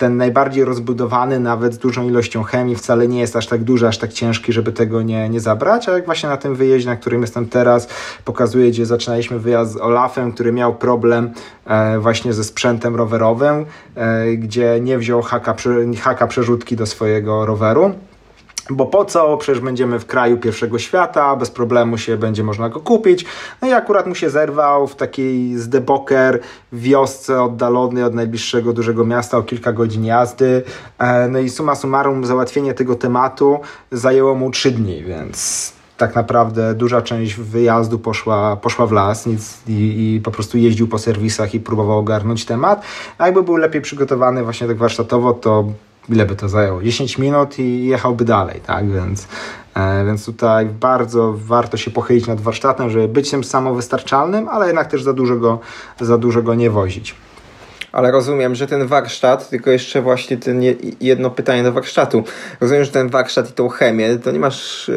ten najbardziej rozbudowany, nawet z dużą ilością chemii, wcale nie jest aż tak duży, aż tak ciężki, żeby tego nie, nie zabrać. A jak właśnie na tym wyjeździe, na którym jestem teraz, pokazuję, gdzie zaczynaliśmy wyjazd z Olafem, który miał problem e, właśnie ze sprzętem rowerowym, e, gdzie nie wziął haka, haka przerzutki do swojego roweru. Bo po co? Przecież będziemy w kraju pierwszego świata, bez problemu się będzie można go kupić. No i akurat mu się zerwał w takiej zdepoker wiosce oddalonej od najbliższego dużego miasta o kilka godzin jazdy. E, no i suma summarum załatwienie tego tematu zajęło mu trzy dni, więc tak naprawdę duża część wyjazdu poszła, poszła w las nic, i, i, po prostu jeździł po serwisach i próbował ogarnąć temat. A jakby był lepiej przygotowany właśnie tak warsztatowo, to ile by to zajęło? 10 minut i jechałby dalej, tak? Więc, e, więc tutaj bardzo warto się pochylić nad warsztatem, żeby być tym samowystarczalnym, ale jednak też za dużo go, za dużo go nie wozić. Ale rozumiem, że ten warsztat, tylko jeszcze właśnie ten jedno pytanie do warsztatu. Rozumiem, że ten warsztat i tą chemię, to nie masz,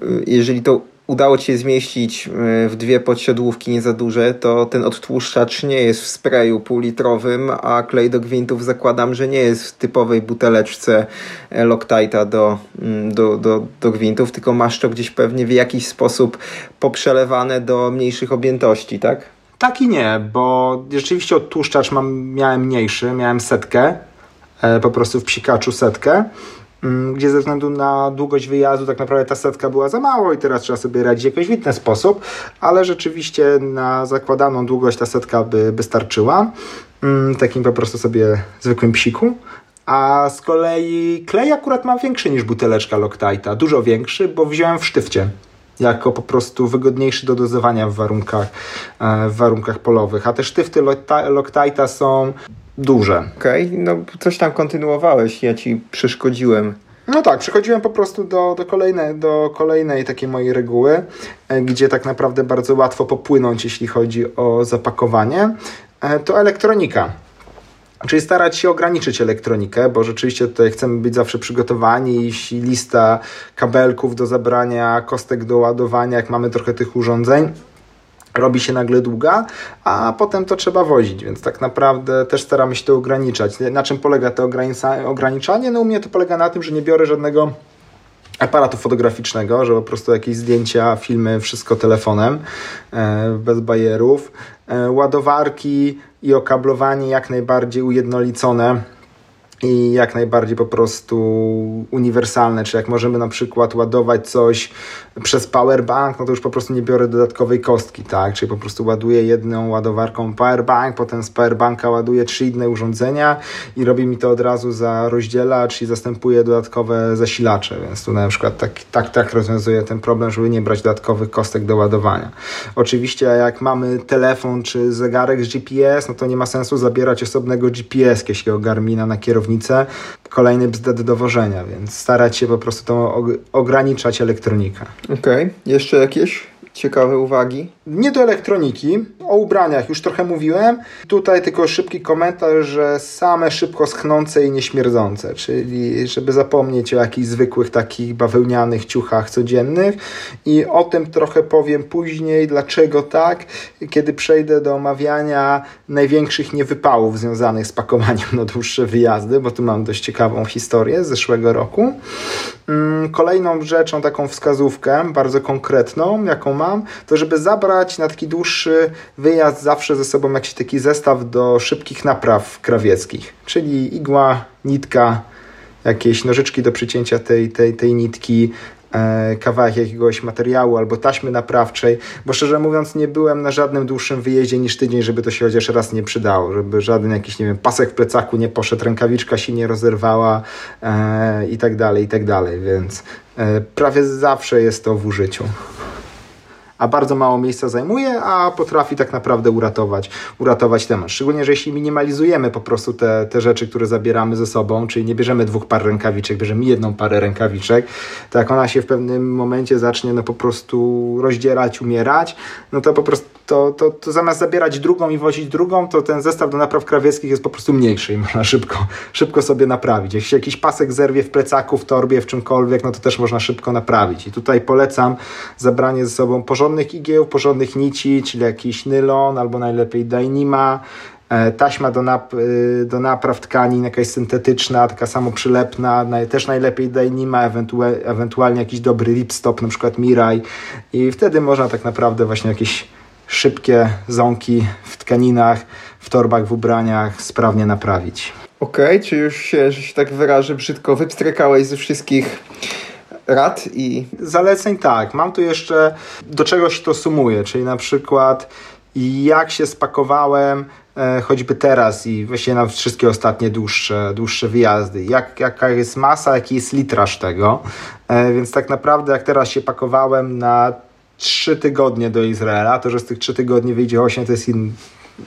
yy, jeżeli to udało Ci się zmieścić e, w dwie podsiodłówki nie za duże, to ten odtłuszczacz nie jest w sprayu półlitrowym, a klej do gwintów zakładam, że nie jest w typowej buteleczce e, Loctite'a do, mm, do, do, do gwintów, tylko masz to gdzieś pewnie w jakiś sposób poprzelewane do mniejszych objętości, tak? Tak i nie, bo rzeczywiście odtłuszczacz mam, miałem mniejszy, miałem setkę, e, po prostu w psikaczu setkę. Mm, gdzie ze względu na długość wyjazdu tak naprawdę ta setka była za mało i teraz trzeba sobie radzić w jakiś inny sposób, ale rzeczywiście na zakładaną długość ta setka by, by starczyła. Mm, takim po prostu sobie zwykłym psiku. A z kolei klej akurat mam większy niż buteleczka Loctite'a, dużo większy, bo wziąłem w sztywcie jako po prostu wygodniejszy do dozowania w warunkach, e, w warunkach polowych. A te sztywty Loctite'a są duże. Okej, okay, no coś tam kontynuowałeś, ja ci przeszkodziłem. No tak, przechodziłem po prostu do, do, kolejnej, do kolejnej takiej mojej reguły, e, gdzie tak naprawdę bardzo łatwo popłynąć, jeśli chodzi o zapakowanie. E, to elektronika. Czyli starać się ograniczyć elektronikę, bo rzeczywiście tutaj chcemy być zawsze przygotowani. Jeśli lista kabelków do zabrania, kostek do ładowania, jak mamy trochę tych urządzeń, robi się nagle długa, a potem to trzeba wozić, więc tak naprawdę też staramy się to ograniczać. Na czym polega to ograniczanie? No u mnie to polega na tym, że nie biorę żadnego aparatu fotograficznego, że po prostu jakieś zdjęcia, filmy, wszystko telefonem, bez bajerów. Ładowarki i okablowanie jak najbardziej ujednolicone i jak najbardziej po prostu uniwersalne, czy jak możemy na przykład ładować coś przez powerbank, no to już po prostu nie biorę dodatkowej kostki, tak, czyli po prostu ładuję jedną ładowarką powerbank, potem z powerbanka ładuję trzy inne urządzenia i robi mi to od razu za rozdzielacz i zastępuje dodatkowe zasilacze, więc tu na przykład tak, tak, tak rozwiązuję ten problem, żeby nie brać dodatkowych kostek do ładowania. Oczywiście jak mamy telefon czy zegarek z GPS, no to nie ma sensu zabierać osobnego GPS, jakiegoś Garmina na kierownicę kierownicę, kolejny bzdet do wożenia, więc starać się po prostu to ograniczać elektronikę. Okej, okay. jeszcze jakieś ciekawe uwagi? Nie do elektroniki, o ubraniach już trochę mówiłem. Tutaj tylko szybki komentarz, że same szybko schnące i nieśmierdzące, czyli żeby zapomnieć o jakichś zwykłych takich bawełnianych ciuchach codziennych i o tym trochę powiem później, dlaczego tak, kiedy przejdę do omawiania największych niewypałów związanych z pakowaniem na dłuższe wyjazdy, bo tu mam dość ciekawą historię z zeszłego roku. Mm, kolejną rzeczą, taką wskazówkę, bardzo konkretną, jaką mam, to żeby zabrać na taki dłuższy wyjazd zawsze ze sobą jakiś taki zestaw do szybkich napraw krawieckich, czyli igła, nitka, jakieś nożyczki do przycięcia tej, tej, tej nitki, kawałek jakiegoś materiału albo taśmy naprawczej, bo szczerze mówiąc nie byłem na żadnym dłuższym wyjeździe niż tydzień, żeby to się chociaż raz nie przydało, żeby żaden jakiś, nie wiem, pasek w plecaku nie poszedł, rękawiczka się nie rozerwała e, i tak dalej, i tak dalej, więc e, prawie zawsze jest to w użyciu a bardzo mało miejsca zajmuje, a potrafi tak naprawdę uratować, uratować temat. Szczególnie, że jeśli minimalizujemy po prostu te, te rzeczy, które zabieramy ze sobą, czyli nie bierzemy dwóch par rękawiczek, bierzemy jedną parę rękawiczek, to jak ona się w pewnym momencie zacznie no po prostu rozdzierać, umierać, no to po prostu to, to, to zamiast zabierać drugą i wozić drugą, to ten zestaw do napraw krawieckich jest po prostu mniejszy i można szybko, szybko sobie naprawić. Jeśli jakiś pasek zerwie w plecaku, w torbie, w czymkolwiek, no to też można szybko naprawić. I tutaj polecam zabranie ze sobą porządnych igieł, porządnych nici, czyli jakiś nylon albo najlepiej dynima, e, taśma do, nap y, do napraw tkanin, jakaś syntetyczna, taka samo przylepna, też najlepiej Dynima, ewentualnie jakiś dobry lipstop, na przykład Mirai i wtedy można tak naprawdę właśnie jakieś szybkie ząki w tkaninach, w torbach, w ubraniach sprawnie naprawić. Okej, okay, czy już się, że się tak wyrażę brzydko, wypstrykałeś ze wszystkich rad i... Zaleceń tak. Mam tu jeszcze do czegoś to sumuje, czyli na przykład jak się spakowałem e, choćby teraz i właściwie na wszystkie ostatnie dłuższe, dłuższe wyjazdy. Jak, jaka jest masa, jaki jest litraż tego. E, więc tak naprawdę jak teraz się pakowałem na trzy tygodnie do Izraela. To, że z tych trzy tygodni wyjdzie 8, to jest in,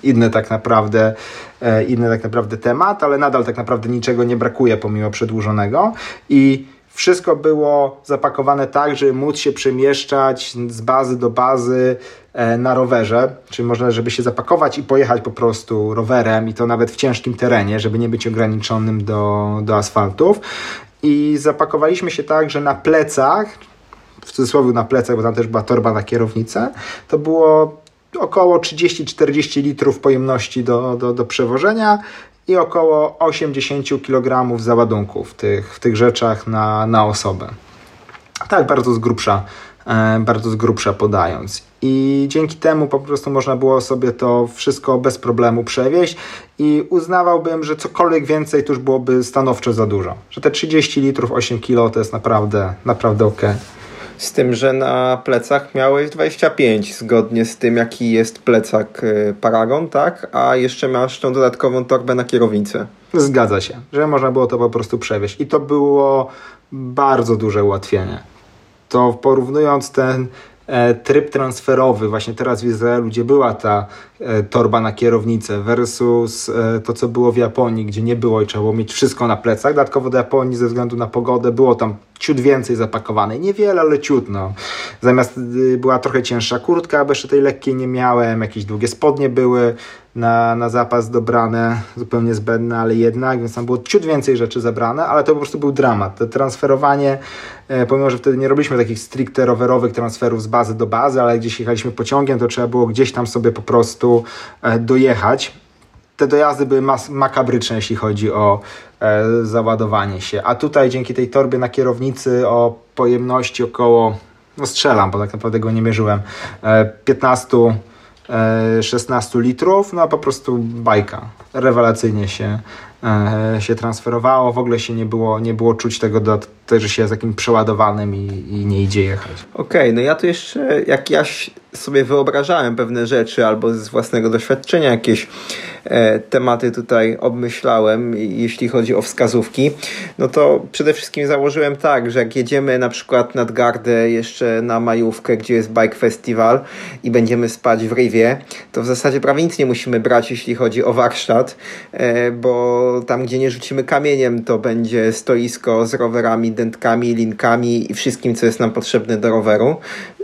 inny tak naprawdę e, inny tak naprawdę temat, ale nadal tak naprawdę niczego nie brakuje pomimo przedłużonego i wszystko było zapakowane tak, żeby móc się przemieszczać z bazy do bazy e, na rowerze, czyli można, żeby się zapakować i pojechać po prostu rowerem i to nawet w ciężkim terenie, żeby nie być ograniczonym do, do asfaltów. I zapakowaliśmy się tak, że na plecach, w cudzysłowie na plecach, bo tam też była torba na kierownicę, to było około 30-40 litrów pojemności do, do, do przewożenia i około 80 kg załadunków w tych, w tych rzeczach na, na osobę. Tak, bardzo z grubsza, e, bardzo z grubsza podając. I dzięki temu po prostu można było sobie to wszystko bez problemu przewieźć i uznawałbym, że cokolwiek więcej to już byłoby stanowczo za dużo. Że te 30 litrów, 8 kg to jest naprawdę, naprawdę ok. Z tym, że na plecach miałeś 25, zgodnie z tym, jaki jest plecak y, Paragon, tak? A jeszcze masz tą dodatkową torbę na kierownicę. Zgadza się, że można było to po prostu przewieźć. I to było bardzo duże ułatwienie. To porównując ten e, tryb transferowy, właśnie teraz w Izraelu, gdzie była ta torba na kierownicę, versus e, to, co było w Japonii, gdzie nie było i trzeba było mieć wszystko na plecach. Dodatkowo do Japonii ze względu na pogodę było tam ciut więcej zapakowanej. Niewiele, ale ciut, no. Zamiast y, była trochę cięższa kurtka, bo jeszcze tej lekkiej nie miałem, jakieś długie spodnie były na, na zapas dobrane, zupełnie zbędne, ale jednak, więc tam było ciut więcej rzeczy zabrane, ale to po prostu był dramat. To transferowanie, e, pomimo, że wtedy nie robiliśmy takich stricte rowerowych transferów z bazy do bazy, ale gdzieś jechaliśmy pociągiem, to trzeba było gdzieś tam sobie po prostu e, dojechać te dojazdy były makabryczne, jeśli chodzi o e, załadowanie się. A tutaj dzięki tej torbie na kierownicy o pojemności około, no strzelam, bo tak naprawdę go nie mierzyłem, e, 15 16 e, litrów, no po prostu bajka. Rewelacyjnie się, się transferowało, w ogóle się nie było, nie było czuć tego, że się jest takim przeładowanym i, i nie idzie jechać. Okej, okay, no ja tu jeszcze, jak ja sobie wyobrażałem pewne rzeczy albo z własnego doświadczenia jakieś e, tematy tutaj obmyślałem, jeśli chodzi o wskazówki, no to przede wszystkim założyłem tak, że jak jedziemy na przykład nad Gardę jeszcze na majówkę, gdzie jest Bike Festival i będziemy spać w Riwie, to w zasadzie prawie nic nie musimy brać, jeśli chodzi o warsztat, e, bo tam, gdzie nie rzucimy kamieniem, to będzie stoisko z rowerami, dętkami, linkami i wszystkim, co jest nam potrzebne do roweru.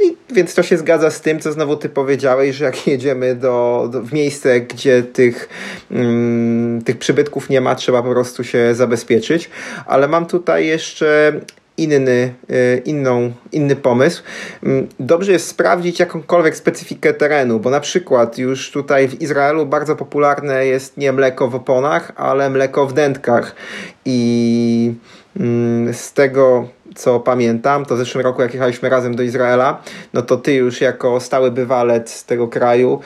I, więc to się zgadza z tym, co znowu ty powiedziałeś, że jak jedziemy do, do w miejsce, gdzie tych, mm, tych przybytków nie ma, trzeba po prostu się zabezpieczyć. Ale mam tutaj jeszcze inny, e, inną, inny pomysł. Mm, dobrze jest sprawdzić jakąkolwiek specyfikę terenu, bo na przykład już tutaj w Izraelu bardzo popularne jest nie mleko w oponach, ale mleko w dętkach. I mm, z tego co pamiętam, to w zeszłym roku jak jechaliśmy razem do Izraela, no to ty już jako stały bywalec tego kraju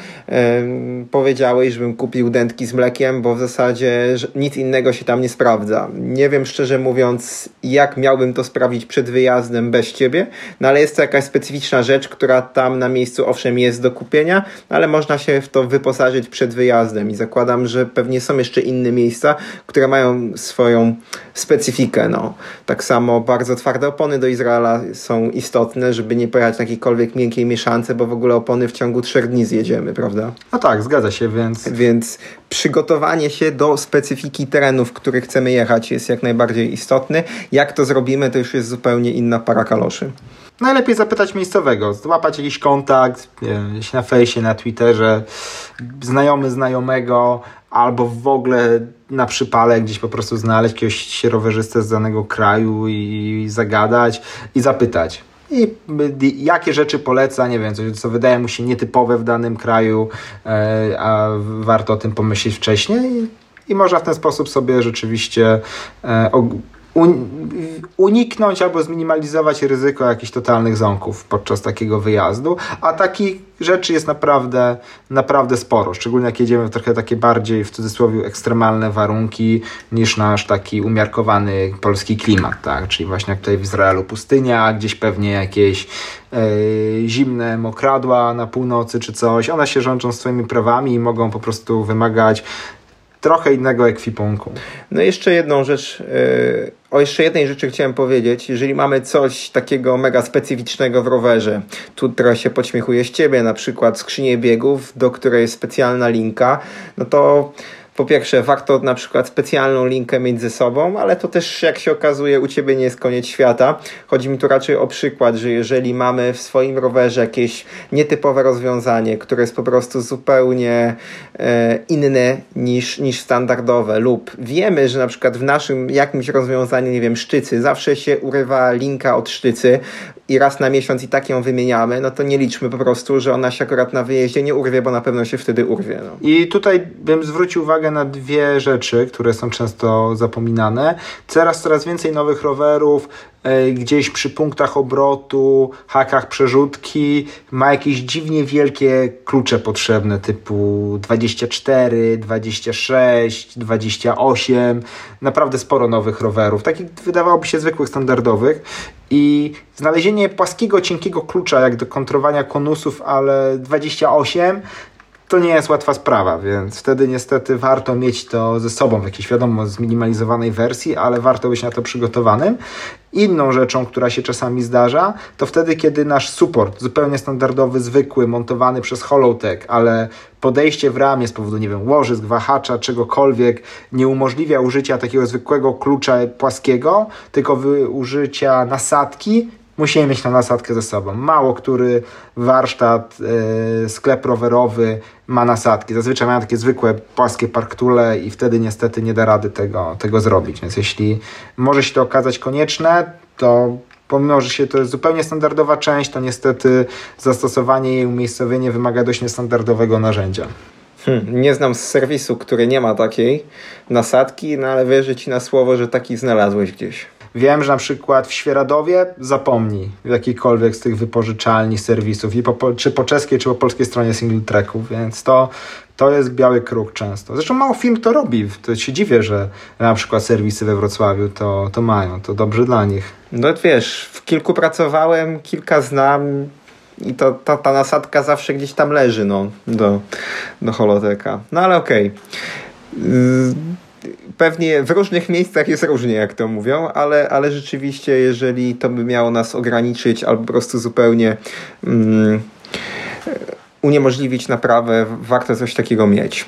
powiedziałeś, żebym kupił dętki z mlekiem, bo w zasadzie nic innego się tam nie sprawdza. Nie wiem szczerze mówiąc, jak miałbym to sprawdzić przed wyjazdem bez ciebie, no ale jest to jakaś specyficzna rzecz, która tam na miejscu owszem jest do kupienia, no ale można się w to wyposażyć przed wyjazdem i zakładam, że pewnie są jeszcze inne miejsca, które mają swoją specyfikę. No. Tak samo bardzo twarde opony do Izraela są istotne, żeby nie pojechać na jakiejkolwiek miękkiej mieszance, bo w ogóle opony w ciągu trzech dni zjedziemy, prawda? No tak, zgadza się, więc... Więc przygotowanie się do specyfiki terenów, w których chcemy jechać jest jak najbardziej istotne. Jak to zrobimy, to już jest zupełnie inna para kaloszy. Najlepiej zapytać miejscowego, złapać jakiś kontakt, gdzieś na fejsie, na Twitterze, znajomy znajomego, albo w ogóle na przypale gdzieś po prostu znaleźć jakiegoś rowerzystę z danego kraju i zagadać i zapytać. I jakie rzeczy poleca, nie wiem, coś, co wydaje mu się nietypowe w danym kraju, e, a warto o tym pomyśleć wcześniej. I można w ten sposób sobie rzeczywiście e, uniknąć albo zminimalizować ryzyko jakichś totalnych ząków podczas takiego wyjazdu, a takich rzeczy jest naprawdę, naprawdę sporo, szczególnie jak jedziemy w trochę takie bardziej w cudzysłowie ekstremalne warunki niż nasz taki umiarkowany polski klimat, tak, czyli właśnie jak tutaj w Izraelu pustynia, gdzieś pewnie jakieś e, zimne mokradła na północy czy coś, one się rządzą swoimi prawami i mogą po prostu wymagać trochę innego ekwipunku. No jeszcze jedną rzecz, yy, o jeszcze jednej rzeczy chciałem powiedzieć. Jeżeli mamy coś takiego mega specyficznego w rowerze, tu trochę się podśmiechuję z ciebie, na przykład skrzynię biegów, do której jest specjalna linka, no to po pierwsze, warto na przykład specjalną linkę mieć ze sobą, ale to też, jak się okazuje, u ciebie nie jest koniec świata. Chodzi mi tu raczej o przykład, że jeżeli mamy w swoim rowerze jakieś nietypowe rozwiązanie, które jest po prostu zupełnie e, inne niż, niż standardowe, lub wiemy, że na przykład w naszym jakimś rozwiązaniu, nie wiem, sztycy, zawsze się urywa linka od sztycy, i raz na miesiąc i tak ją wymieniamy, no to nie liczmy po prostu, że ona się akurat na wyjeździe nie urwie, bo na pewno się wtedy urwie. No. I tutaj bym zwrócił uwagę na dwie rzeczy, które są często zapominane. Coraz, coraz więcej nowych rowerów gdzieś przy punktach obrotu, hakach przerzutki ma jakieś dziwnie wielkie klucze potrzebne typu 24, 26, 28. Naprawdę sporo nowych rowerów, takich wydawałoby się zwykłych, standardowych i znalezienie płaskiego, cienkiego klucza jak do kontrowania konusów, ale 28 to nie jest łatwa sprawa, więc wtedy niestety warto mieć to ze sobą w jakiejś wiadomo zminimalizowanej wersji, ale warto być na to przygotowanym. Inną rzeczą, która się czasami zdarza, to wtedy, kiedy nasz support, zupełnie standardowy, zwykły, montowany przez Holotech, ale podejście w ramię z powodu, nie wiem, łożysk, wahacza, czegokolwiek, nie umożliwia użycia takiego zwykłego klucza płaskiego, tylko użycia nasadki, musimy mieć tą nasadkę ze sobą. Mało który warsztat, yy, sklep rowerowy ma nasadki. Zazwyczaj mają takie zwykłe płaskie parktule i wtedy niestety nie da rady tego, tego zrobić. Więc jeśli może się to okazać konieczne, to pomimo, że się to jest zupełnie standardowa część, to niestety zastosowanie jej umiejscowienie wymaga dość niestandardowego narzędzia. Hmm, nie znam serwisu, który nie ma takiej nasadki, no ale wierzę ci na słowo, że taki znalazłeś gdzieś. Wiem, że na przykład w Świeradowie zapomnij w jakiejkolwiek z tych wypożyczalni, serwisów, i po, czy po czeskiej, czy po polskiej stronie single tracków, więc to, to jest biały kruk często. Zresztą mało firm to robi. To się dziwię, że na przykład serwisy we Wrocławiu to, to mają. To dobrze dla nich. No wiesz, w kilku pracowałem, kilka znam i to, to ta nasadka zawsze gdzieś tam leży no, do, do holoteka. No ale okej. Okay pewnie w różnych miejscach jest różnie, jak to mówią, ale, ale rzeczywiście, jeżeli to by miało nas ograniczyć albo po prostu zupełnie um, uniemożliwić naprawę, warto coś takiego mieć.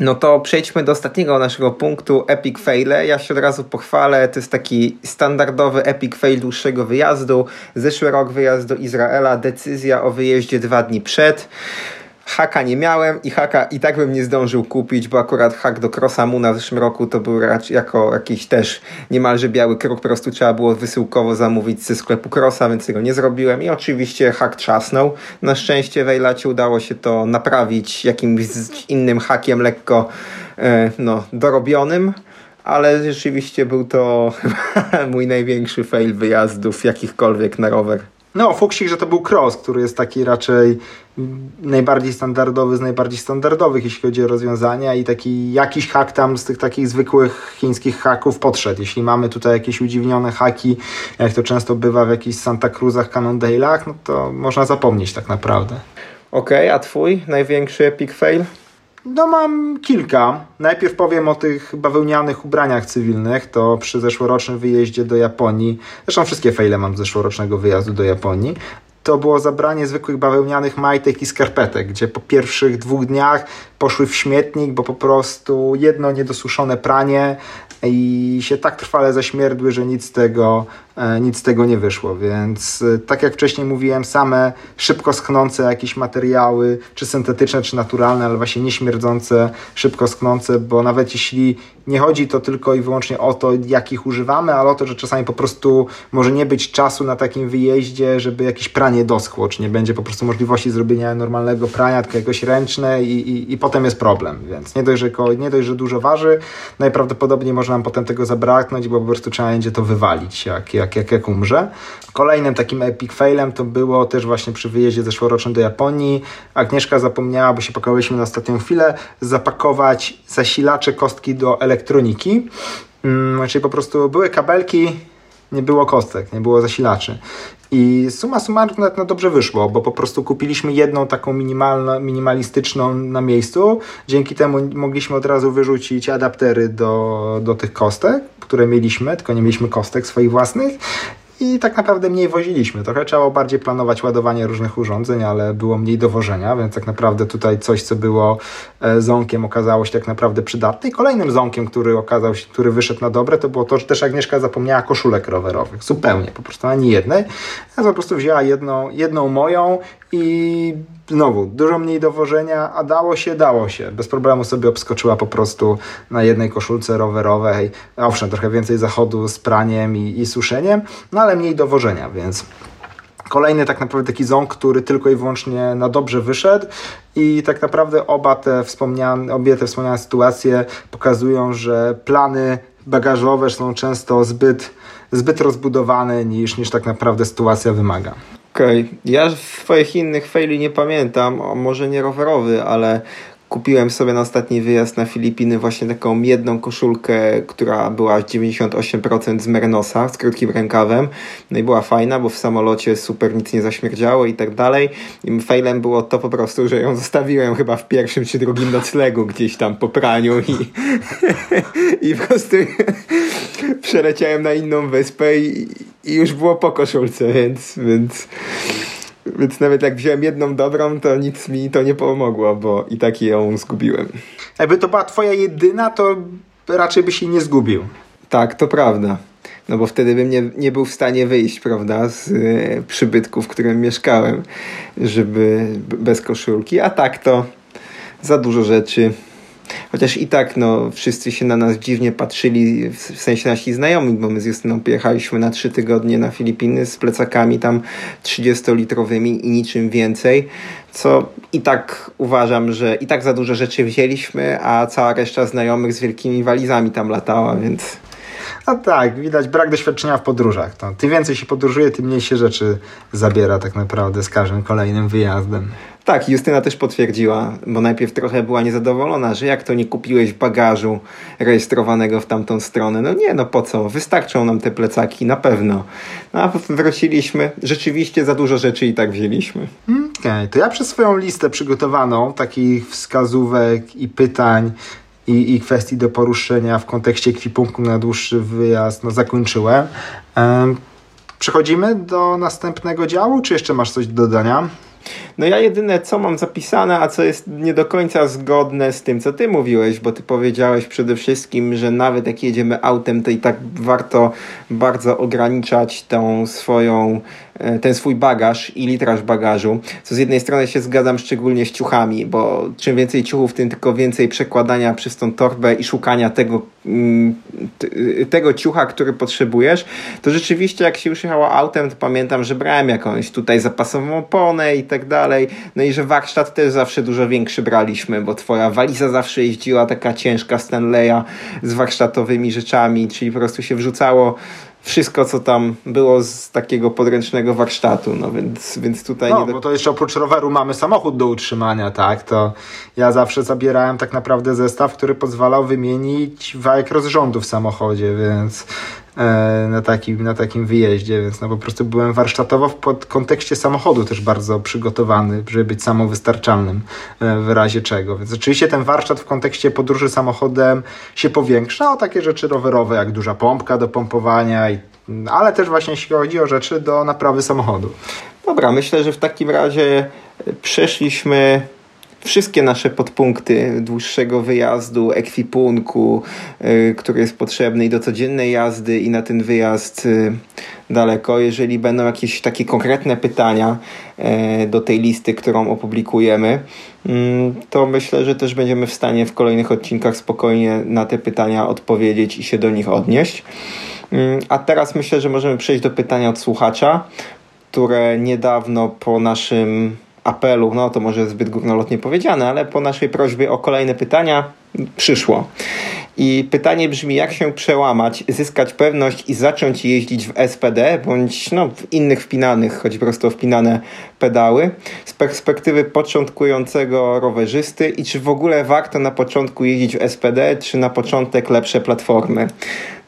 No to przejdźmy do ostatniego naszego punktu, Epic Fail. Ja się od razu pochwalę, to jest taki standardowy Epic Fail dłuższego wyjazdu. Zeszły rok wyjazd do Izraela, decyzja o wyjeździe dwa dni przed. Haka nie miałem i haka i tak bym nie zdążył kupić, bo akurat hak do Crossamu na zeszłym roku to był raczej jako jakiś też niemalże biały kruk, po prostu trzeba było wysyłkowo zamówić ze sklepu Crossa, więc tego nie zrobiłem i oczywiście hak trzasnął. Na szczęście w Ejlacie udało się to naprawić jakimś innym hakiem lekko e, no, dorobionym ale rzeczywiście był to mój największy fail wyjazdów jakichkolwiek na rower. No, fuksik, że to był cross, który jest taki raczej najbardziej standardowy z najbardziej standardowych, jeśli chodzi o rozwiązania i taki jakiś hak tam z tych takich zwykłych chińskich haków podszedł. Jeśli mamy tutaj jakieś udziwnione haki, jak to często bywa w jakichś Santa Cruzach, Cannondale'ach, no to można zapomnieć tak naprawdę. Okej, okay, a twój największy epic fail? No mam kilka. Najpierw powiem o tych bawełnianych ubraniach cywilnych. To przy zeszłorocznym wyjeździe do Japonii, zresztą wszystkie fejle mam z zeszłorocznego wyjazdu do Japonii, to było zabranie zwykłych bawełnianych majtek i skarpetek, gdzie po pierwszych dwóch dniach poszły w śmietnik, bo po prostu jedno niedosuszone pranie i się tak trwale zaśmierdły, że nic z tego, e, nic z tego nie wyszło. Więc e, tak jak wcześniej mówiłem, same szybko schnące jakieś materiały, czy syntetyczne, czy naturalne, ale właśnie nieśmierdzące, szybko schnące, bo nawet jeśli nie chodzi to tylko i wyłącznie o to, jakich używamy, ale o to, że czasami po prostu może nie być czasu na takim wyjeździe, żeby jakieś pranie doschło, czy nie będzie po prostu możliwości zrobienia normalnego prania, tylko jakoś ręczne i, i, i potem jest problem. Więc nie dość, że, nie dość, że dużo waży, najprawdopodobniej może nam potem tego zabraknąć, bo po prostu trzeba będzie to wywalić, jak, jak, jak, jak umrze. Kolejnym takim epic failem to było też właśnie przy wyjeździe zeszłorocznym do Japonii. Agnieszka zapomniała, bo się pakowaliśmy na ostatnią chwilę, zapakować zasilacze kostki do elektroniki elektroniki, mm, czyli po prostu były kabelki, nie było kostek, nie było zasilaczy. I suma summarum no, dobrze wyszło, bo po prostu kupiliśmy jedną taką minimalną, minimalistyczną na miejscu. Dzięki temu mogliśmy od razu wyrzucić adaptery do, do tych kostek, które mieliśmy, tylko nie mieliśmy kostek swoich własnych i tak naprawdę mniej woziliśmy. Trochę trzeba bardziej planować ładowanie różnych urządzeń, ale było mniej dowożenia, więc tak naprawdę tutaj coś, co było e, ząkiem, okazało się tak naprawdę przydatne. I kolejnym ząkiem, który okazał się, który wyszedł na dobre, to było to, że też Agnieszka zapomniała koszulek rowerowych. Zupełnie, po prostu ani jednej. Ja po prostu wzięła jedną, jedną moją i znowu dużo mniej dowożenia, a dało się, dało się. Bez problemu sobie obskoczyła po prostu na jednej koszulce rowerowej. Owszem, trochę więcej zachodu z praniem i, i suszeniem, no ale mniej dowożenia, więc Kolejny tak naprawdę taki ząg, który tylko i wyłącznie na dobrze wyszedł i tak naprawdę oba te wspomniane, obie te wspomniane sytuacje pokazują, że plany bagażowe są często zbyt, zbyt rozbudowane niż, niż tak naprawdę sytuacja wymaga. Okej, okay. ja swoich innych faili nie pamiętam, może nie rowerowy, ale kupiłem sobie na ostatni wyjazd na Filipiny właśnie taką jedną koszulkę, która była 98% z Mernosa, z krótkim rękawem. No i była fajna, bo w samolocie super nic nie zaśmierdziało i tak dalej. I failem było to po prostu, że ją zostawiłem chyba w pierwszym czy drugim noclegu gdzieś tam po praniu i, i po prostu przeleciałem na inną wyspę i, i już było po koszulce, więc, więc, więc nawet jak wziąłem jedną dobrą, to nic mi to nie pomogło, bo i tak ją zgubiłem. Jakby to była twoja jedyna, to raczej byś jej nie zgubił. Tak, to prawda. No bo wtedy bym nie, nie był w stanie wyjść, prawda, z y, przybytku, w którym mieszkałem, żeby bez koszulki. A tak to za dużo rzeczy Chociaż i tak no, wszyscy się na nas dziwnie patrzyli, w sensie nasi znajomi, bo my z Justyną pojechaliśmy na trzy tygodnie na Filipiny z plecakami tam 30-litrowymi i niczym więcej, co i tak uważam, że i tak za dużo rzeczy wzięliśmy, a cała reszta znajomych z wielkimi walizami tam latała, więc... No tak, widać brak doświadczenia w podróżach. To, tym więcej się podróżuje, tym mniej się rzeczy zabiera tak naprawdę z każdym kolejnym wyjazdem. Tak, Justyna też potwierdziła, bo najpierw trochę była niezadowolona, że jak to nie kupiłeś bagażu rejestrowanego w tamtą stronę. No nie, no po co? Wystarczą nam te plecaki, na pewno. No, a wróciliśmy, rzeczywiście za dużo rzeczy i tak wzięliśmy. Okej, okay, to ja przez swoją listę przygotowaną takich wskazówek i pytań i, i kwestii do poruszenia w kontekście ekwipunku na dłuższy wyjazd no, zakończyłem. Przechodzimy do następnego działu, czy jeszcze masz coś do dodania? No ja jedyne co mam zapisane, a co jest nie do końca zgodne z tym, co ty mówiłeś, bo ty powiedziałeś przede wszystkim, że nawet jak jedziemy autem, to i tak warto bardzo ograniczać tą swoją ten swój bagaż i litraż bagażu, co z jednej strony się zgadzam szczególnie z ciuchami, bo czym więcej ciuchów, tym tylko więcej przekładania przez tą torbę i szukania tego, mm, tego ciucha, który potrzebujesz, to rzeczywiście jak się już jechało autem, to pamiętam, że brałem jakąś tutaj zapasową oponę i tak dalej, no i że warsztat też zawsze dużo większy braliśmy, bo twoja waliza zawsze jeździła taka ciężka Stanleya z warsztatowymi rzeczami, czyli po prostu się wrzucało wszystko, co tam było z takiego podręcznego warsztatu, no więc, więc tutaj... No, nie do... bo to jeszcze oprócz roweru mamy samochód do utrzymania, tak, to ja zawsze zabierałem tak naprawdę zestaw, który pozwalał wymienić wajek rozrządu w samochodzie, więc na takim, na takim wyjeździe, więc no po prostu byłem warsztatowo pod kontekście samochodu też bardzo przygotowany, żeby być samowystarczalnym e, w razie czego. Więc oczywiście ten warsztat w kontekście podróży samochodem się powiększa o takie rzeczy rowerowe, jak duża pompka do pompowania, i, ale też właśnie jeśli chodzi o rzeczy do naprawy samochodu. Dobra, myślę, że w takim razie przeszliśmy wszystkie nasze podpunkty dłuższego wyjazdu, ekwipunku, y, który jest potrzebny i do codziennej jazdy i na ten wyjazd y, daleko. Jeżeli będą jakieś takie konkretne pytania y, do tej listy, którą opublikujemy, mm, to myślę, że też będziemy w stanie w kolejnych odcinkach spokojnie na te pytania odpowiedzieć i się do nich odnieść. Mm, a teraz myślę, że możemy przejść do pytania od słuchacza, które niedawno po naszym apelu, no to może zbyt górnolotnie powiedziane, ale po naszej prośbie o kolejne pytania przyszło. I pytanie brzmi, jak się przełamać, zyskać pewność i zacząć jeździć w SPD bądź no, w innych wpinanych, choć po prostu wpinane pedały z perspektywy początkującego rowerzysty i czy w ogóle warto na początku jeździć w SPD, czy na początek lepsze platformy.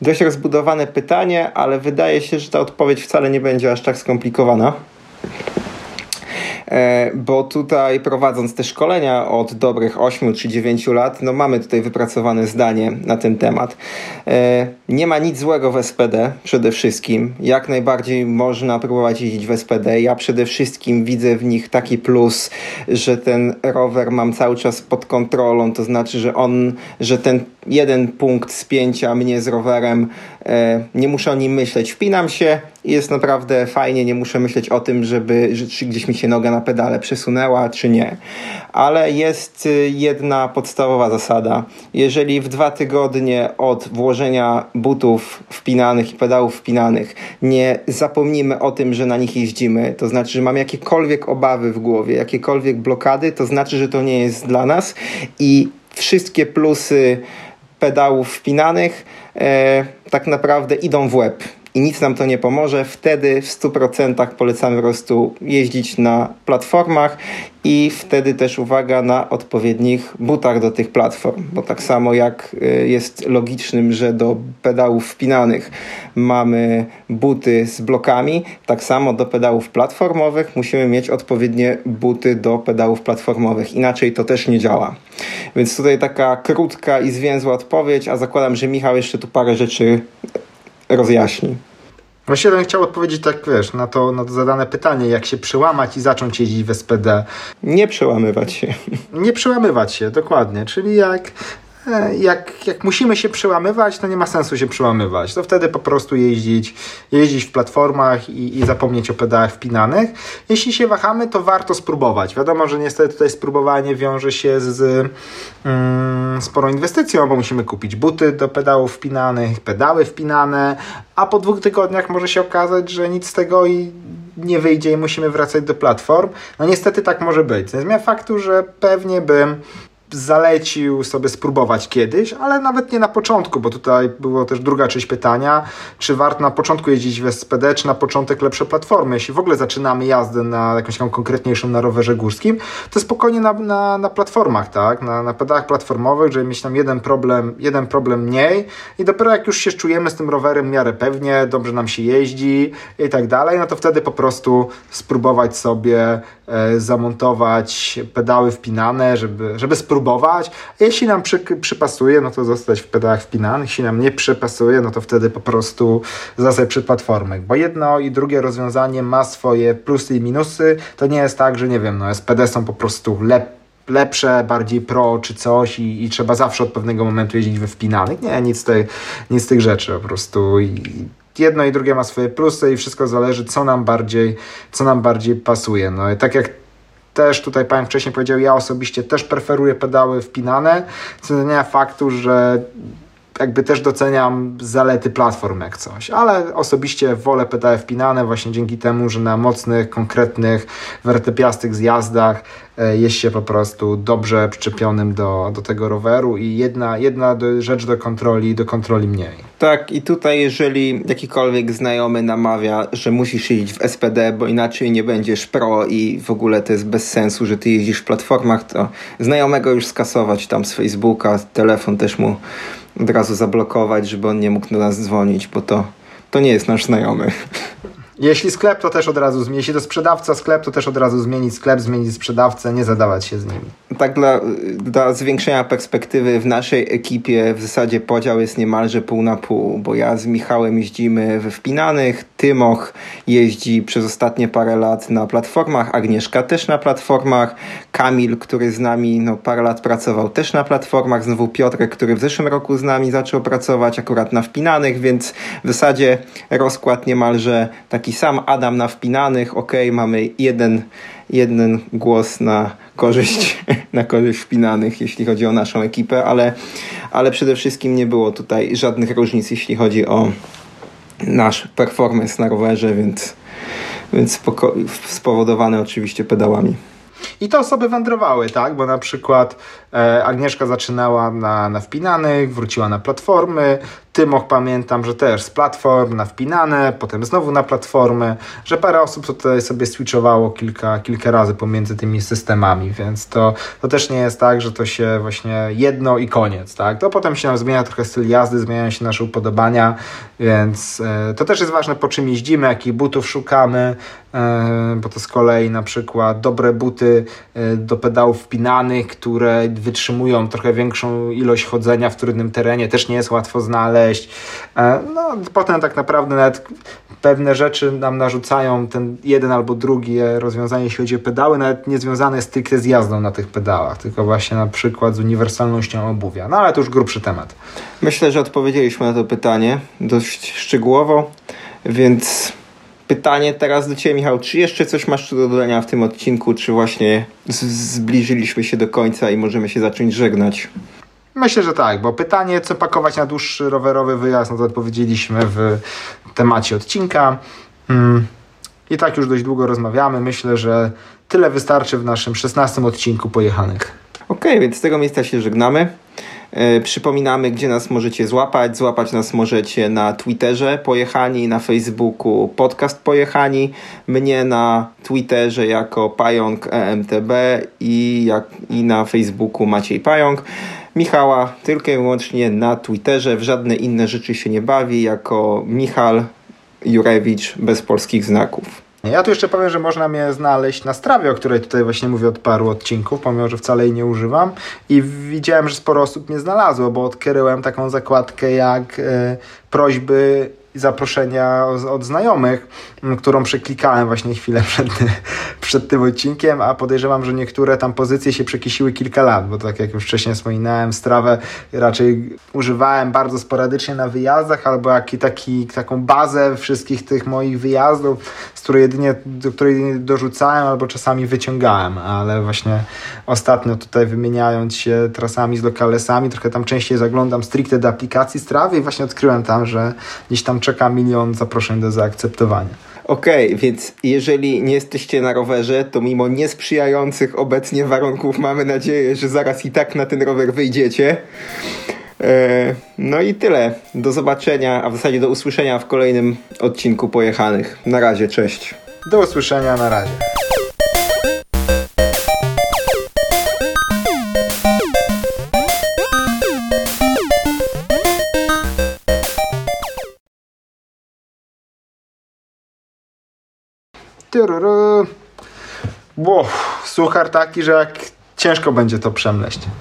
Dość rozbudowane pytanie, ale wydaje się, że ta odpowiedź wcale nie będzie aż tak skomplikowana. E, bo tutaj prowadząc te szkolenia od dobrych 8 czy 9 lat, no mamy tutaj wypracowane zdanie na ten temat. E, nie ma nic złego w SPD przede wszystkim. Jak najbardziej można próbować jeździć w SPD. Ja przede wszystkim widzę w nich taki plus, że ten rower mam cały czas pod kontrolą, to znaczy, że on, że ten jeden punkt spięcia mnie z rowerem, e, nie muszę o nim myśleć. Wpinam się i jest naprawdę fajnie, nie muszę myśleć o tym, żeby że, czy gdzieś mi się noga na pedale przesunęła, czy nie. Ale jest y, jedna podstawowa zasada. Jeżeli w dwa tygodnie od włożenia butów wpinanych i pedałów wpinanych. Nie zapomnimy o tym, że na nich jeździmy, to znaczy, że mam jakiekolwiek obawy w głowie, jakiekolwiek blokady, to znaczy, że to nie jest dla nas. I wszystkie plusy pedałów wpinanych e, tak naprawdę idą w łeb i nic nam to nie pomoże, wtedy w 100% polecamy po prostu jeździć na platformach i wtedy też uwaga na odpowiednich butach do tych platform, bo tak samo jak y, jest logicznym, że do pedałów wpinanych mamy buty z blokami, tak samo do pedałów platformowych musimy mieć odpowiednie buty do pedałów platformowych, inaczej to też nie działa. Więc tutaj taka krótka i zwięzła odpowiedź, a zakładam, że Michał jeszcze tu parę rzeczy rozjaśni. Właściwie bym chciał odpowiedzieć tak, wiesz, na to, na to zadane pytanie, jak się przełamać i zacząć jeździć w SPD. Nie przełamywać się. Nie przełamywać się, dokładnie. Czyli jak jak, jak musimy się przełamywać, to nie ma sensu się przełamywać. To wtedy po prostu jeździć, jeździć w platformach i, i zapomnieć o pedałach wpinanych. Jeśli się wahamy, to warto spróbować. Wiadomo, że niestety tutaj spróbowanie wiąże się z mm, sporą inwestycją, bo musimy kupić buty do pedałów wpinanych, pedały wpinane, a po dwóch tygodniach może się okazać, że nic z tego i nie wyjdzie i musimy wracać do platform. No niestety tak może być. Zmienia faktu, że pewnie bym zalecił sobie spróbować kiedyś, ale nawet nie na początku, bo tutaj było też druga część pytania, czy warto na początku jeździć w SPD, czy na początek lepsze platformy. Jeśli w ogóle zaczynamy jazdę na jakąś tam konkretniejszą na rowerze górskim, to spokojnie na, na, na platformach, tak, na, na pedałach platformowych, żeby mieć tam jeden problem, jeden problem mniej i dopiero jak już się czujemy z tym rowerem w miarę pewnie, dobrze nam się jeździ i tak dalej, no to wtedy po prostu spróbować sobie e, zamontować pedały wpinane, żeby, żeby spróbować spróbować. Jeśli nam przy, przypasuje, no to zostać w pedałach wpinanych. Jeśli nam nie przypasuje, no to wtedy po prostu zostać przy platformach. Bo jedno i drugie rozwiązanie ma swoje plusy i minusy. To nie jest tak, że nie wiem, no SPD są po prostu lepsze lepsze, bardziej pro czy coś i, i, trzeba zawsze od pewnego momentu jeździć we wpinanych. Nie, nic, tej, nic z tych rzeczy po prostu. I jedno i drugie ma swoje plusy i wszystko zależy, co nam bardziej, co nam bardziej pasuje. No i tak jak też tutaj Pan wcześniej powiedział, ja osobiście też preferuję pedały wpinane, zmienia faktu, że jakby też doceniam zalety platform jak coś, ale osobiście wolę pedały wpinane właśnie dzięki temu, że na mocnych, konkretnych, wertepiastych zjazdach e, jest się po prostu dobrze przyczepionym do, do tego roweru i jedna, jedna rzecz do kontroli, do kontroli mniej. Tak, i tutaj jeżeli jakikolwiek znajomy namawia, że musisz jeździć w SPD, bo inaczej nie będziesz pro i w ogóle to jest bez sensu, że ty jeździsz w platformach, to znajomego już skasować tam z Facebooka, telefon też mu od razu zablokować, żeby on nie mógł do nas dzwonić, bo to, to nie jest nasz znajomy. Jeśli sklep, to też od razu zmienić. Jeśli to sprzedawca sklep, to też od razu zmienić sklep, zmienić sprzedawcę, nie zadawać się z nimi. Tak dla, dla zwiększenia perspektywy w naszej ekipie w zasadzie podział jest niemalże pół na pół, bo ja z Michałem jeździmy we wpinanych, Tymoch jeździ przez ostatnie parę lat na platformach, Agnieszka też na platformach, Kamil, który z nami no, parę lat pracował też na platformach, znowu Piotrek, który w zeszłym roku z nami zaczął pracować akurat na wpinanych, więc w zasadzie rozkład niemalże taki sam. Adam na wpinanych, ok, mamy jeden, jeden głos na korzyść, na korzyść wpinanych, jeśli chodzi o naszą ekipę, ale, ale przede wszystkim nie było tutaj żadnych różnic, jeśli chodzi o nasz performance na rowerze, więc, więc spowodowane oczywiście pedałami. I te osoby wędrowały, tak? Bo na przykład e, Agnieszka zaczynała na, na wpinanych, wróciła na platformy, Tymoch pamiętam, że też z platform na wpinane, potem znowu na platformy, że parę osób tutaj sobie switchowało kilka, kilka razy pomiędzy tymi systemami, więc to, to też nie jest tak, że to się właśnie jedno i koniec, tak? To potem się nam zmienia trochę styl jazdy, zmieniają się nasze upodobania, więc e, to też jest ważne, po czym jeździmy, jakich butów szukamy, e, bo to z kolei na przykład dobre buty e, do pedałów wpinanych, które wytrzymują trochę większą ilość chodzenia w trudnym terenie, też nie jest łatwo znaleźć, E, no, potem tak naprawdę nawet pewne rzeczy nam narzucają ten jeden albo drugi rozwiązanie, jeśli chodzi o pedały, nawet nie związane stricte z jazdą na tych pedałach, tylko właśnie na przykład z uniwersalnością obuwia. No ale to już grubszy temat. Myślę, że odpowiedzieliśmy na to pytanie dość szczegółowo, więc pytanie teraz do Ciebie, Michał. Czy jeszcze coś masz do dodania w tym odcinku, czy właśnie zbliżyliśmy się do końca i możemy się zacząć żegnać? Myślę, że tak, bo pytanie, co pakować na dłuższy rowerowy wyjazd, no to odpowiedzieliśmy w temacie odcinka. Hmm. I tak już dość długo rozmawiamy. Myślę, że tyle wystarczy w naszym 16 odcinku pojechanych. Okej, okay, więc z tego miejsca się żegnamy. E, przypominamy, gdzie nas możecie złapać. Złapać nas możecie na Twitterze Pojechani, na Facebooku podcast Pojechani, mnie na Twitterze jako Pająk EMTB i, jak, i na Facebooku Maciej Pająk. Michała tylko i wyłącznie na Twitterze, w żadne inne rzeczy się nie bawi, jako Michal Jurewicz bez polskich znaków. Ja tu jeszcze powiem, że można mnie znaleźć na strawie, o której tutaj właśnie mówię od paru odcinków, pomimo, że wcale jej nie używam. I widziałem, że sporo osób mnie znalazło, bo odkryłem taką zakładkę jak e, prośby zaproszenia od znajomych, którą przeklikałem właśnie chwilę przed, przed tym odcinkiem, a podejrzewam, że niektóre tam pozycje się przekisiły kilka lat, bo tak jak już wcześniej wspominałem, strawę raczej używałem bardzo sporadycznie na wyjazdach, albo jak taki, taką bazę wszystkich tych moich wyjazdów, z której jedynie, do której jedynie dorzucałem albo czasami wyciągałem, ale właśnie ostatnio tutaj wymieniając się trasami z lokalesami, trochę tam częściej zaglądam stricte do aplikacji strawy i właśnie odkryłem tam, że gdzieś tam czeka milion zaproszeń do zaakceptowania. Okej, okay, więc jeżeli nie jesteście na rowerze, to mimo niesprzyjających obecnie warunków mamy nadzieję, że zaraz i tak na ten rower wyjdziecie. E, no i tyle. Do zobaczenia, a w zasadzie do usłyszenia w kolejnym odcinku Pojechanych. Na razie, cześć. Do usłyszenia, na razie. Wow, suchar taki, że jak ciężko będzie to przemleść.